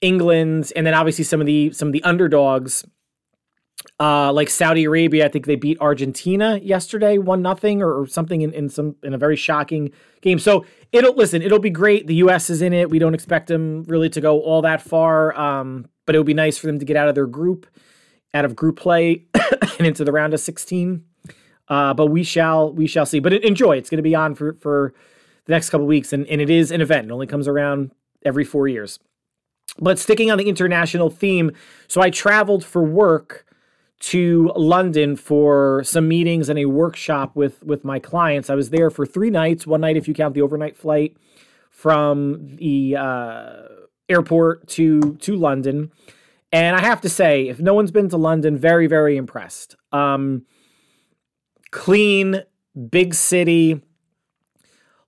England, and then obviously some of the some of the underdogs, uh, like Saudi Arabia. I think they beat Argentina yesterday, one nothing or, or something in, in some in a very shocking game. So it'll listen. It'll be great. The U.S. is in it. We don't expect them really to go all that far, um, but it would be nice for them to get out of their group, out of group play, [coughs] and into the round of sixteen. Uh, but we shall we shall see. But enjoy. It's going to be on for for the next couple weeks, and and it is an event. It only comes around every four years. But sticking on the international theme, so I traveled for work to London for some meetings and a workshop with with my clients. I was there for three nights. One night, if you count the overnight flight from the uh, airport to to London. And I have to say, if no one's been to London, very very impressed. Um, clean, big city,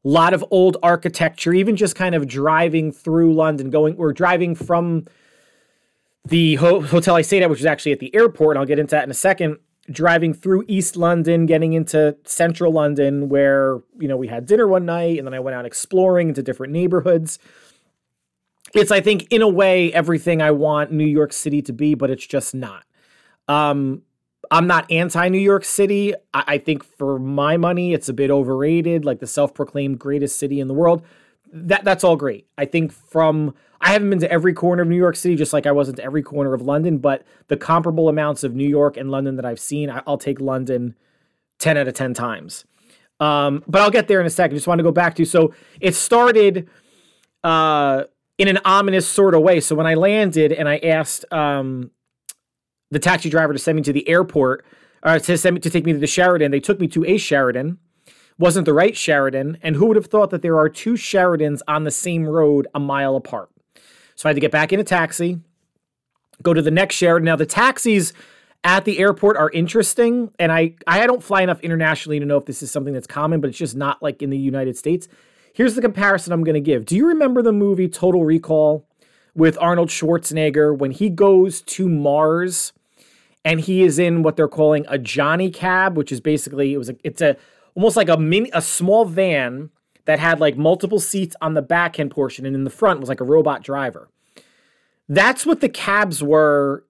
a lot of old architecture, even just kind of driving through London, going, we're driving from the ho- hotel I stayed at, which is actually at the airport, and I'll get into that in a second. Driving through East London, getting into central London, where, you know, we had dinner one night, and then I went out exploring into different neighborhoods. It's, I think, in a way, everything I want New York City to be, but it's just not. Um, I'm not anti New York City. I, I, think for my money, it's a bit overrated, like the self proclaimed greatest city in the world. That that's all great. I think from I haven't been to every corner of New York City, just like I wasn't to every corner of London, but the comparable amounts of New York and London that I've seen, I, will take London 10 out of 10 times. Um, but I'll get there in a second. Just want to go back to so it started uh, in an ominous sort of way. So when I landed and I asked um, the taxi driver to send me to the airport, or uh, to send me to take me to the Sheraton. They took me to a Sheraton, wasn't the right Sheraton, and who would have thought that there are two Sheratons on the same road a mile apart? So I had to get back in a taxi, go to the next Sheraton. Now the taxis at the airport are interesting, and I I don't fly enough internationally to know if this is something that's common, but it's just not like in the United States. Here's the comparison I'm going to give. Do you remember the movie Total Recall with Arnold Schwarzenegger when he goes to Mars? and he is in what they're calling a Johnny cab, which is basically it was a, it's a almost like a mini a small van that had like multiple seats on the back end portion and in the front was like a robot driver. That's what the cabs were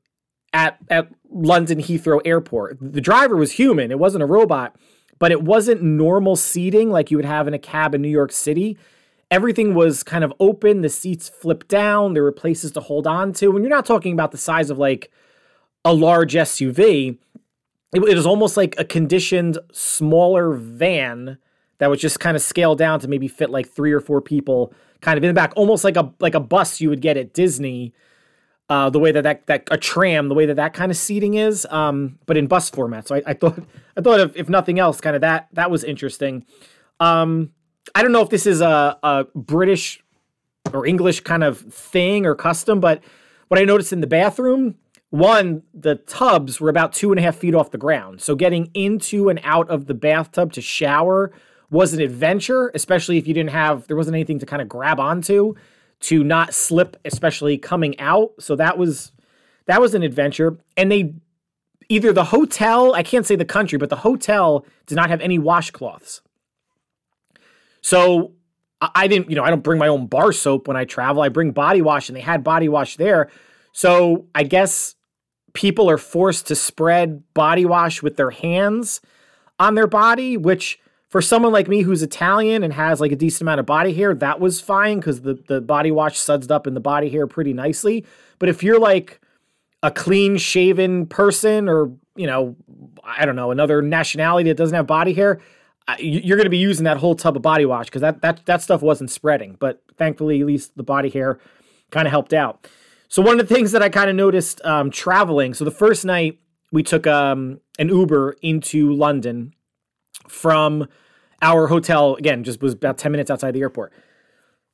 at at London Heathrow Airport. The driver was human; it wasn't a robot, but it wasn't normal seating like you would have in a cab in New York City. Everything was kind of open. The seats flipped down. There were places to hold on to. And you're not talking about the size of like a large SUV. It, it was almost like a conditioned smaller van that was just kind of scaled down to maybe fit like three or four people kind of in the back, almost like a like a bus you would get at Disney uh, the way that, that that a tram, the way that that kind of seating is, um, but in bus format. So I, I thought [laughs] I thought if, if nothing else, kind of that that was interesting. Um, I don't know if this is a, a British or English kind of thing or custom, but what I noticed in the bathroom, one, the tubs were about two and a half feet off the ground. So getting into and out of the bathtub to shower was an adventure, especially if you didn't have there wasn't anything to kind of grab onto to not slip, especially coming out. So that was that was an adventure. And they either the hotel, I can't say the country, but the hotel did not have any washcloths. So I didn't, you know, I don't bring my own bar soap when I travel. I bring body wash and they had body wash there. So I guess people are forced to spread body wash with their hands on their body, which for someone like me who's Italian and has like a decent amount of body hair, that was fine because the, the body wash suds up in the body hair pretty nicely. But if you're like a clean shaven person or, you know, I don't know, another nationality that doesn't have body hair, you're going to be using that whole tub of body wash because that, that, that stuff wasn't spreading. But thankfully, at least the body hair kind of helped out. So one of the things that I kind of noticed um, traveling, so the first night we took um, an Uber into London from our hotel again just was about 10 minutes outside the airport.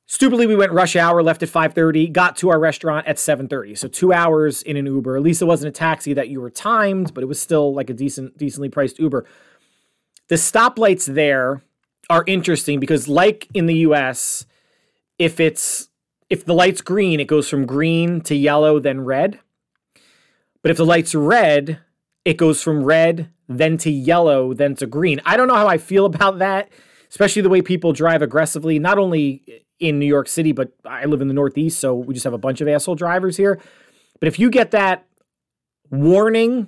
Stupidly we went rush hour left at 5.30 got to our restaurant at 7.30 so two hours in an uber. At least it wasn't a taxi that you were timed but it was still like a decent decently priced uber. The stoplights there are interesting because like in the us if it's if the light's green it goes from green to yellow then red but if the light's red it goes from red then to yellow, then to green. I don't know how I feel [laughs] about that, especially the way people drive aggressively, not only in New York City, but I live in the Northeast, so we just have a bunch of asshole drivers here. But if you get that warning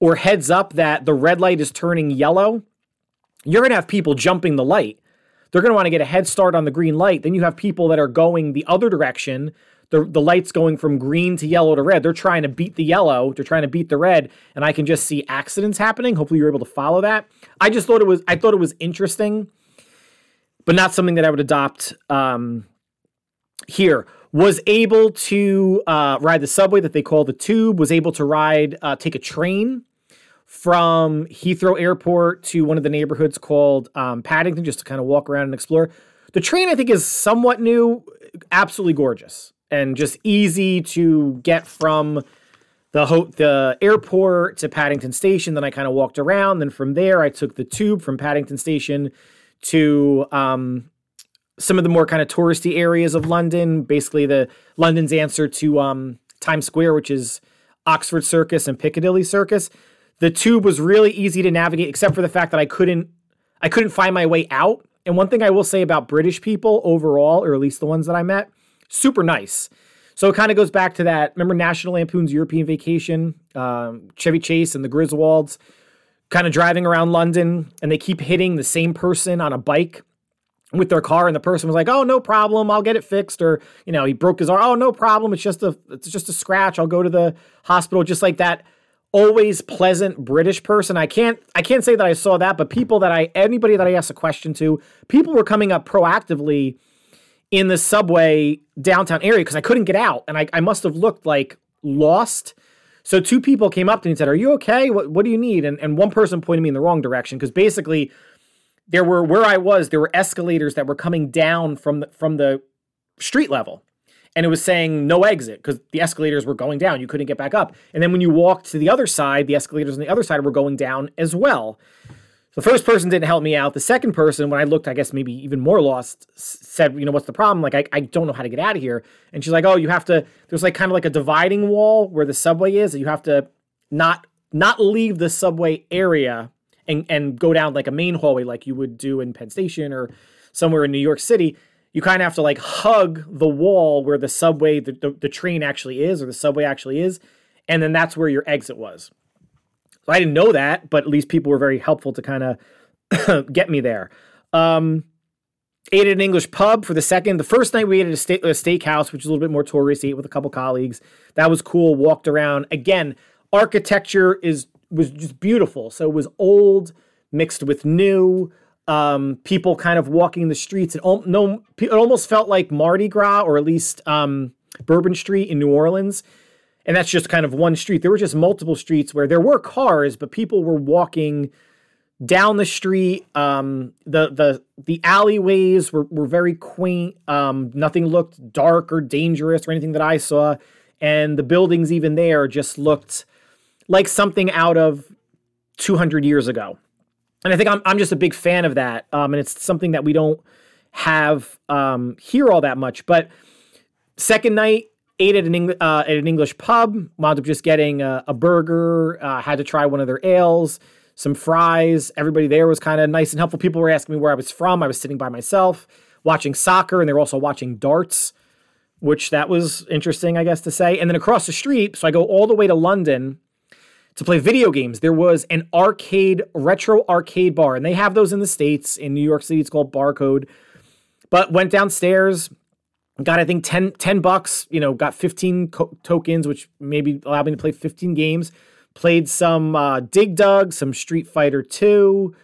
or heads up that the red light is turning yellow, you're going to have people jumping the light. They're going to want to get a head start on the green light. Then you have people that are going the other direction the the light's going from green to yellow to red. They're trying to beat the yellow, they're trying to beat the red, and I can just see accidents happening. Hopefully you're able to follow that. I just thought it was I thought it was interesting, but not something that I would adopt um, here. Was able to uh, ride the subway that they call the tube. Was able to ride uh, take a train from Heathrow Airport to one of the neighborhoods called um, Paddington, just to kind of walk around and explore. The train, I think, is somewhat new, absolutely gorgeous and just easy to get from the ho- the airport to Paddington Station. Then I kind of walked around. Then from there, I took the tube from Paddington Station to um, some of the more kind of touristy areas of London. Basically, the London's answer to um, Times Square, which is Oxford Circus and Piccadilly Circus. The tube was really easy to navigate, except for the fact that I couldn't I couldn't find my way out. And one thing I will say about British people overall, or at least the ones that I met, super nice. So it kind of goes back to that. Remember National Lampoon's European Vacation? Um, Chevy Chase and the Griswolds kind of driving around London and they keep hitting the same person on a bike with their car and the person was like, "Oh, no problem. I'll get it fixed." Or, you know, he broke his arm. "Oh, no problem. It's just a it's just a scratch. I'll go to the hospital." Just like that always pleasant British person. I can't I can't say that I saw that, but people that I anybody that I asked a question to, people were coming up proactively in the subway downtown area because I couldn't get out and I, I must have looked like lost. So two people came up to me and said, Are you okay? What what do you need? And and one person pointed me in the wrong direction because basically there were where I was, there were escalators that were coming down from the from the street level. And it was saying no exit because the escalators were going down. You couldn't get back up. And then when you walked to the other side, the escalators on the other side were going down as well. The first person didn't help me out. The second person, when I looked, I guess maybe even more lost, said, you know, what's the problem? Like, I, I don't know how to get out of here. And she's like, oh, you have to, there's like kind of like a dividing wall where the subway is. You have to not, not leave the subway area and, and go down like a main hallway like you would do in Penn Station or somewhere in New York City. You kind of have to like hug the wall where the subway, the, the, the train actually is, or the subway actually is. and then that's where your exit was. So I didn't know that, but at least people were very helpful to kind of [coughs] get me there. Um, ate at an English pub for the second. The first night we ate at a, steak, a steakhouse, which is a little bit more tourist. Ate with a couple colleagues. That was cool. Walked around. Again, architecture is was just beautiful. So it was old mixed with new. Um, people kind of walking the streets. It, no, it almost felt like Mardi Gras or at least um, Bourbon Street in New Orleans. And that's just kind of one street. There were just multiple streets where there were cars, but people were walking down the street. Um, the the the alleyways were, were very quaint. Um, nothing looked dark or dangerous or anything that I saw. And the buildings even there just looked like something out of 200 years ago. And I think I'm, I'm just a big fan of that. Um, and it's something that we don't have um, here all that much. But second night, ate at an, Eng- uh, at an English pub, wound up just getting a, a burger, uh, had to try one of their ales, some fries. Everybody there was kind of nice and helpful. People were asking me where I was from. I was sitting by myself watching soccer, and they were also watching darts, which that was interesting, I guess, to say. And then across the street, so I go all the way to London to play video games. There was an arcade, retro arcade bar, and they have those in the States. In New York City, it's called Barcade. But went downstairs, got, I think, 10, 10 bucks, you know, got 15 co- tokens, which maybe allowed me to play 15 games. Played some uh, Dig Dug, some Street Fighter 2.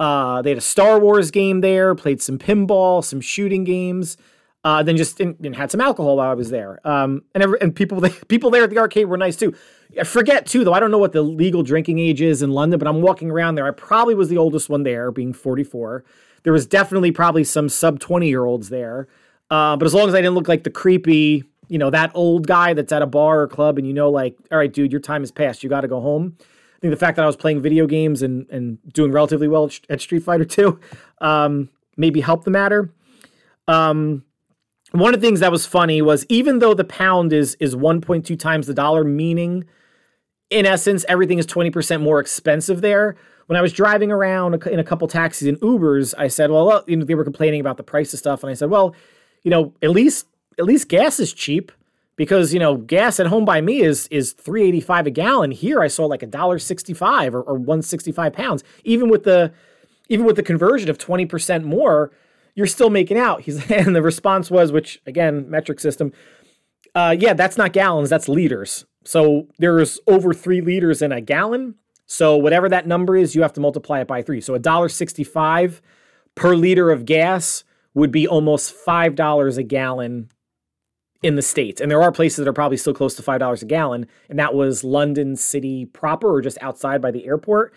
Uh, they had a Star Wars game there, played some pinball, some shooting games. Uh, then just had some alcohol while I was there. Um, and every, and people [laughs] people there at the arcade were nice too. I forget too though. I don't know what the legal drinking age is in London, but I'm walking around there. I probably was the oldest one there, being 44. There was definitely probably some sub 20 year olds there. Uh, but as long as I didn't look like the creepy, you know, that old guy that's at a bar or club, and you know, like, all right, dude, your time has passed. You got to go home. I think the fact that I was playing video games and and doing relatively well at Street Fighter 2 um, maybe helped the matter. Um, one of the things that was funny was even though the pound is is 1.2 times the dollar, meaning in essence everything is 20% more expensive there. When I was driving around in a couple taxis and Ubers, I said, well, you know, they were complaining about the price of stuff, and I said, well, you know, at least at least gas is cheap because you know gas at home by me is is 385 a gallon here i saw like a dollar 65 or, or 165 pounds even with the even with the conversion of 20% more you're still making out. He's [laughs] and the response was, which again, metric system, uh, yeah, that's not gallons, that's liters. So there's over three liters in a gallon. So whatever that number is, you have to multiply it by three. So a dollar sixty-five per liter of gas would be almost five dollars a gallon in the states. And there are places that are probably still close to five dollars a gallon, and that was London City proper or just outside by the airport.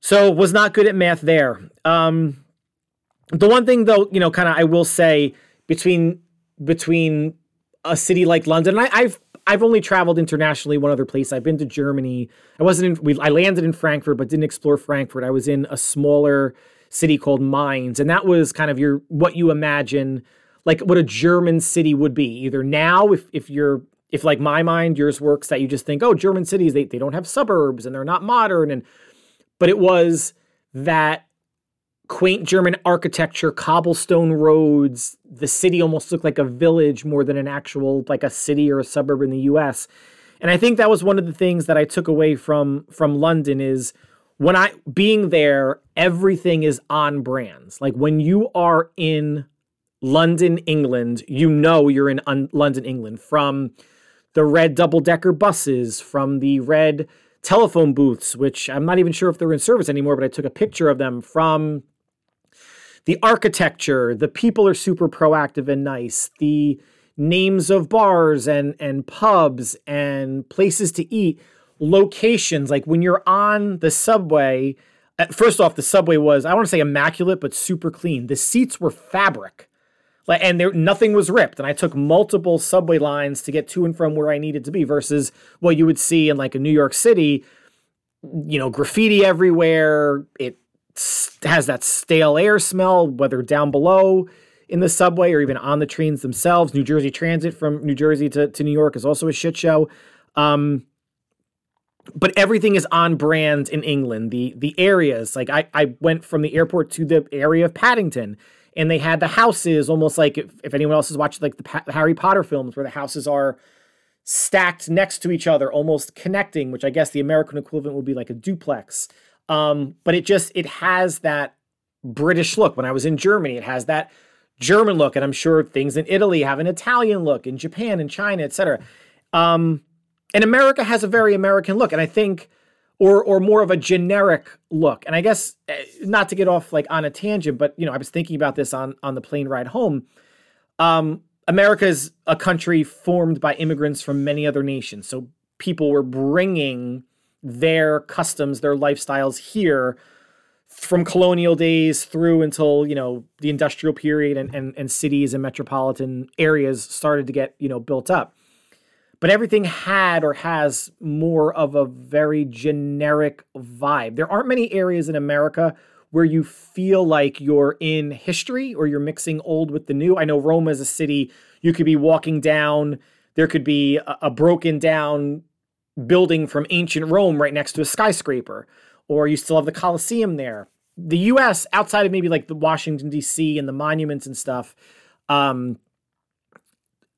So was not good at math there. Um, the one thing though, you know, kind of I will say between between a city like London, I, I've I've only traveled internationally one other place. I've been to Germany. I wasn't in we I landed in Frankfurt but didn't explore Frankfurt. I was in a smaller city called Mainz and that was kind of your what you imagine like what a German city would be. Either now if if you're if like my mind yours works that you just think, "Oh, German cities they they don't have suburbs and they're not modern and but it was that quaint German architecture, cobblestone roads. The city almost looked like a village more than an actual like a city or a suburb in the US. And I think that was one of the things that I took away from from London is when I being there, everything is on brands. Like when you are in London, England, you know you're in un- London, England from the red double decker buses, from the red telephone booths, which I'm not even sure if they're in service anymore, but I took a picture of them from the architecture, the people are super proactive and nice. The names of bars and and pubs and places to eat, locations like when you're on the subway, uh, first off the subway was I want to say immaculate but super clean. The seats were fabric. Like and there nothing was ripped and I took multiple subway lines to get to and from where I needed to be versus what you would see in like a New York City, you know, graffiti everywhere. It has that stale air smell, whether down below in the subway or even on the trains themselves. New Jersey Transit from New Jersey to, to New York is also a shit show. Um, but everything is on brand in England. The the areas, like I, I went from the airport to the area of Paddington, and they had the houses almost like if, if anyone else has watched like the, pa- the Harry Potter films, where the houses are stacked next to each other, almost connecting, which I guess the American equivalent would be like a duplex. Um, but it just it has that British look. When I was in Germany, it has that German look, and I'm sure things in Italy have an Italian look, in Japan and China, etc. Um, and America has a very American look, and I think, or or more of a generic look. And I guess eh, not to get off like on a tangent, but you know, I was thinking about this on on the plane ride home. Um, America is a country formed by immigrants from many other nations, so people were bringing their customs, their lifestyles here from colonial days through until you know the industrial period and, and and cities and metropolitan areas started to get you know built up. But everything had or has more of a very generic vibe. There aren't many areas in america where you feel like you're in history or you're mixing old with the new. I know rome is a city you could be walking down. There could be a, a broken down building from ancient rome right next to a skyscraper or you still have the Colosseum there. The US, outside of maybe like the Washington, D.C. and the monuments and stuff, um,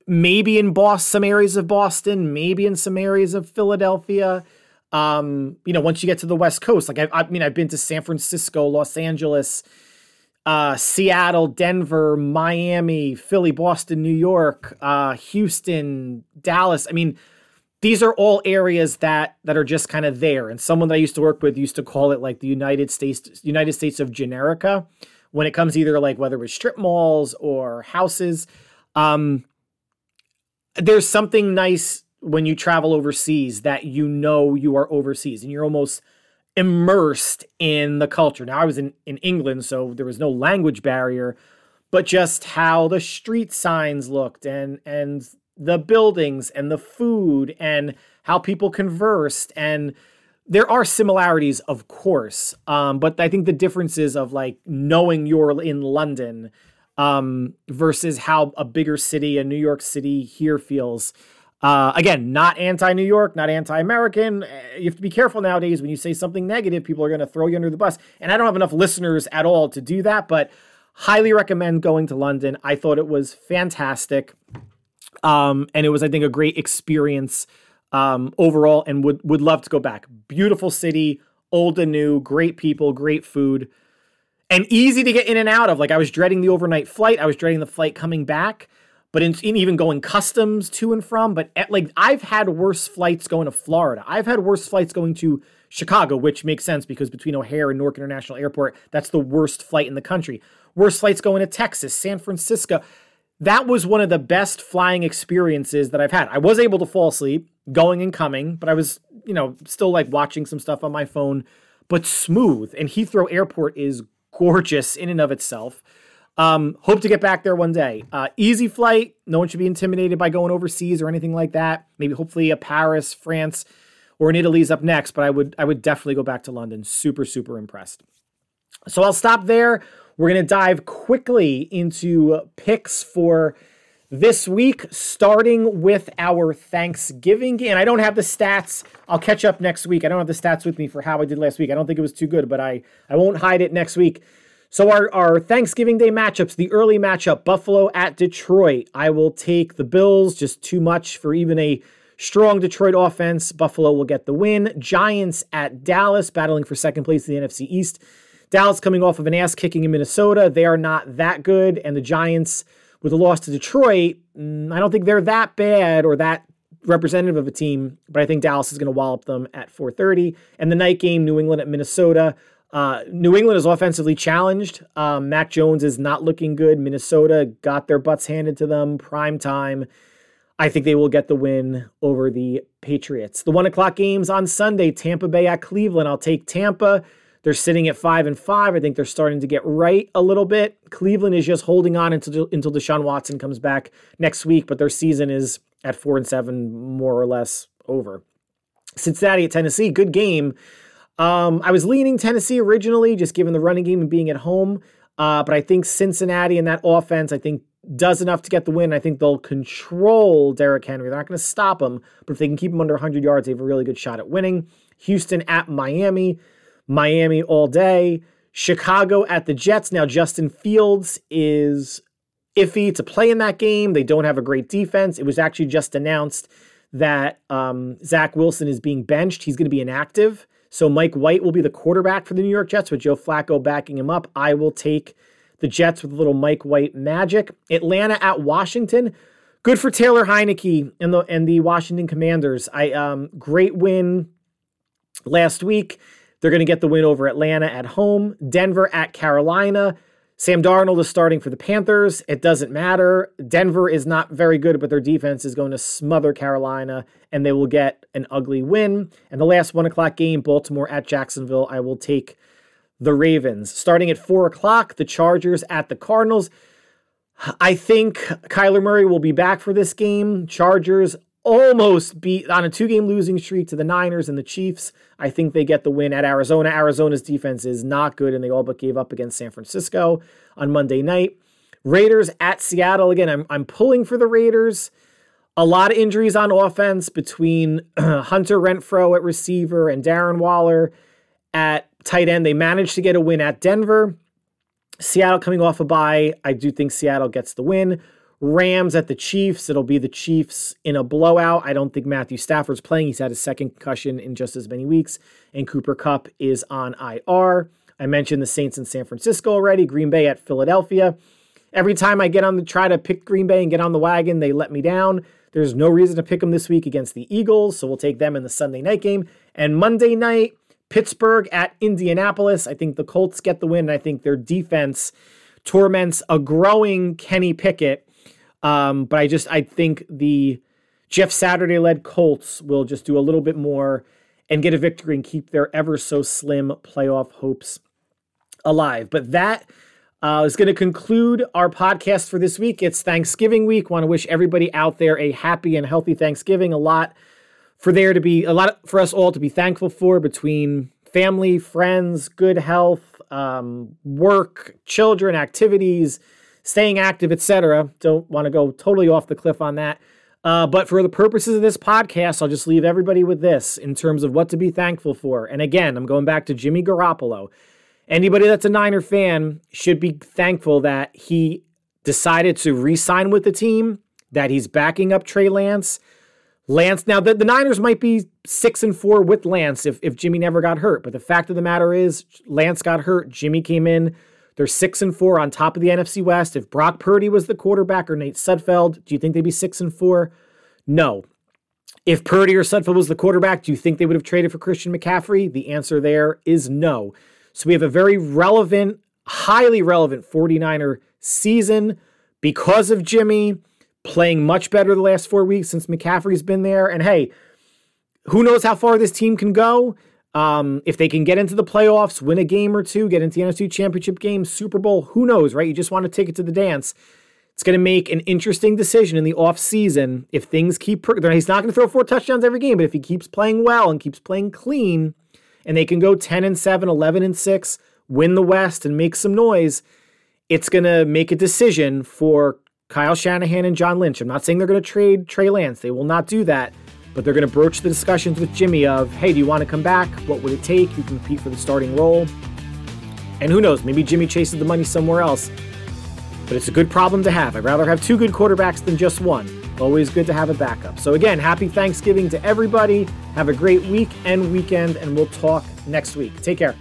maybe in Boston, some areas of Boston, maybe in some areas of Philadelphia. Um, you know, once you get to the West Coast, like I, I mean, I've been to San Francisco, Los Angeles, uh, Seattle, Denver, Miami, Philly, Boston, New York, uh, Houston, Dallas. I mean, these are all areas that that are just kind of there. And someone that i used to work with used to call it like the united states united states of generica when it comes either like whether it's strip malls or houses. Um there's something nice when you travel overseas that you know you are overseas and you're almost immersed in the culture. Now i was in in england so there was no language barrier but just how the street signs looked and and the buildings and the food and how people conversed. And there are similarities of course um, but i think the differences of like knowing you're in london um, versus how a bigger city a new york city here feels. Uh, again not anti-new york not anti-american. You have to be careful nowadays when you say something negative people are going to throw you under the bus. And i don't have enough listeners at all to do that but highly recommend going to london. I thought it was fantastic um, and it was, I think, a great experience um, overall and would, would love to go back. Beautiful city, old and new, great people, great food, and easy to get in and out of. Like I was dreading the overnight flight. I was dreading the flight coming back, but in, in even going customs to and from. But at, like I've had worse flights going to Florida. I've had worse flights going to Chicago, which makes sense because between O'Hare and Newark International Airport, that's the worst flight in the country. Worst flights going to Texas, San Francisco that was one of the best flying experiences that I've had. I was able to fall asleep going and coming, but I was, you know, still like watching some stuff on my phone, but smooth. And Heathrow Airport is gorgeous in and of itself. Um, hope to get back there one day. Uh, easy flight. No one should be intimidated by going overseas or anything like that. Maybe hopefully a Paris, France, or in Italy's up next. But I would I would definitely go back to London. Super super impressed. So I'll stop there. We're going to dive quickly into picks for this week, starting with our Thanksgiving. And I don't have the stats. I'll catch up next week. I don't have the stats with me for how I did last week. I don't think it was too good, but I, I won't hide it next week. So our, our Thanksgiving Day matchups, the early matchup, Buffalo at Detroit. I will take the Bills, just too much for even a strong Detroit offense. Buffalo will get the win. Giants at Dallas, battling for second place in the NFC East. Dallas coming off of an ass kicking in Minnesota. They are not that good. And the Giants, with a loss to Detroit, mm, I don't think they're that bad or that representative of a team, but I think Dallas is going to wallop them at 4:30. And the night game, New England at Minnesota. Uh, New England is offensively challenged. Um, Mac Jones is not looking good. Minnesota got their butts handed to them prime time. I think they will get the win over the Patriots. The one o'clock games on Sunday, Tampa Bay at Cleveland. I'll take Tampa. They're sitting at five and five. I think they're starting to get right a little bit. Cleveland is just holding on until until Deshaun Watson comes back next week, but their season is at four and seven, more or less over. Cincinnati at Tennessee, good game. Um, I was leaning Tennessee originally, just given the running game and being at home. Uh, but I think Cincinnati and that offense, I think, does enough to get the win. I think they'll control Derrick Henry. They're not going to stop him, but if they can keep him under 100 yards, they have a really good shot at winning. Houston at Miami. Miami all day. Chicago at the Jets. Now, Justin Fields is iffy to play in that game. They don't have a great defense. It was actually just announced that um, Zach Wilson is being benched. He's going to be inactive. So Mike White will be the quarterback for the New York Jets with Joe Flacco backing him up. I will take the Jets with a little Mike White magic. Atlanta at Washington. Good for Taylor Heinicke and the and the Washington Commanders. I um great win last week. They're going to get the win over Atlanta at home. Denver at Carolina. Sam Darnold is starting for the Panthers. It doesn't matter. Denver is not very good, but their defense is going to smother Carolina, and they will get an ugly win. And the last one o'clock game, Baltimore at Jacksonville, I will take the Ravens. Starting at four o'clock, the Chargers at the Cardinals. I think Kyler Murray will be back for this game. Chargers almost beat on a two game losing streak to the Niners and the Chiefs. I think they get the win at Arizona. Arizona's defense is not good, and they all but gave up against San Francisco on Monday night. Raiders at Seattle. Again, I'm, I'm pulling for the Raiders. A lot of injuries on offense between [clears throat] Hunter Renfrow at receiver and Darren Waller at tight end. They managed to get a win at Denver. Seattle coming off a bye. I do think Seattle gets the win. Rams at the Chiefs. It'll be the Chiefs in a blowout. I don't think Matthew Stafford's playing. He's had a second concussion in just as many weeks. And Cooper Kupp is on IR. I mentioned the Saints in San Francisco already, Green Bay at Philadelphia. Every time I get on the try to pick Green Bay and get on the wagon, they let me down. There's no reason to pick them this week against the Eagles, so we'll take them in the Sunday night game. And Monday night, Pittsburgh at Indianapolis. I think the Colts get the win, and I think their defense torments a growing Kenny Pickett um, but I just I think the Jeff Saturday led Colts will just do a little bit more and get a victory and keep their ever so slim playoff hopes alive. But that uh, is going to conclude our podcast for this week. It's Thanksgiving week. Want to wish everybody out there a happy and healthy Thanksgiving. A lot for there to be a lot for us all to be thankful for between family, friends, good health, um, work, children, activities staying active, etc. Don't want to go totally off the cliff on that. Uh, but for the purposes of this podcast, I'll just leave everybody with this in terms of what to be thankful for. And again, I'm going back to Jimmy Garoppolo. Anybody that's a Niner fan should be thankful that he decided to re sign with the team, that he's backing up Trey Lance. Lance, now the, the Niners might be six and four with Lance if, if Jimmy never got hurt. But the fact of the matter is, Lance got hurt. Jimmy came in they're six and four on top of the NFC West. If Brock Purdy was the quarterback or Nate Sudfeld, do you think they'd be six and four? No. If Purdy or Sudfeld was the quarterback, do you think they would have traded for Christian McCaffrey? The answer there is no. So we have a very relevant, highly relevant 49er season because of Jimmy playing much better the last four weeks since McCaffrey's been there. And hey, who knows how far this team can go? Um, if they can get into the playoffs, win a game or two, get into the NFC Championship game, Super Bowl, who knows, right? You just want to take it to the dance. It's going to make an interesting decision in the offseason if things keep. He's not going to throw four touchdowns every game, but if he keeps playing well and keeps playing clean, and they can go 10 and 7, 11 and 6, win the West and make some noise, it's going to make a decision for Kyle Shanahan and John Lynch. I'm not saying they're going to trade Trey Lance. They will not do that. But they're going to broach the discussions with Jimmy of, hey, do you want to come back? What would it take? You can compete for the starting role. And who knows, maybe Jimmy chases the money somewhere else. But it's a good problem to have. I'd rather have two good quarterbacks than just one. Always good to have a backup. So, again, happy Thanksgiving to everybody. Have a great week and weekend, and we'll talk next week. Take care.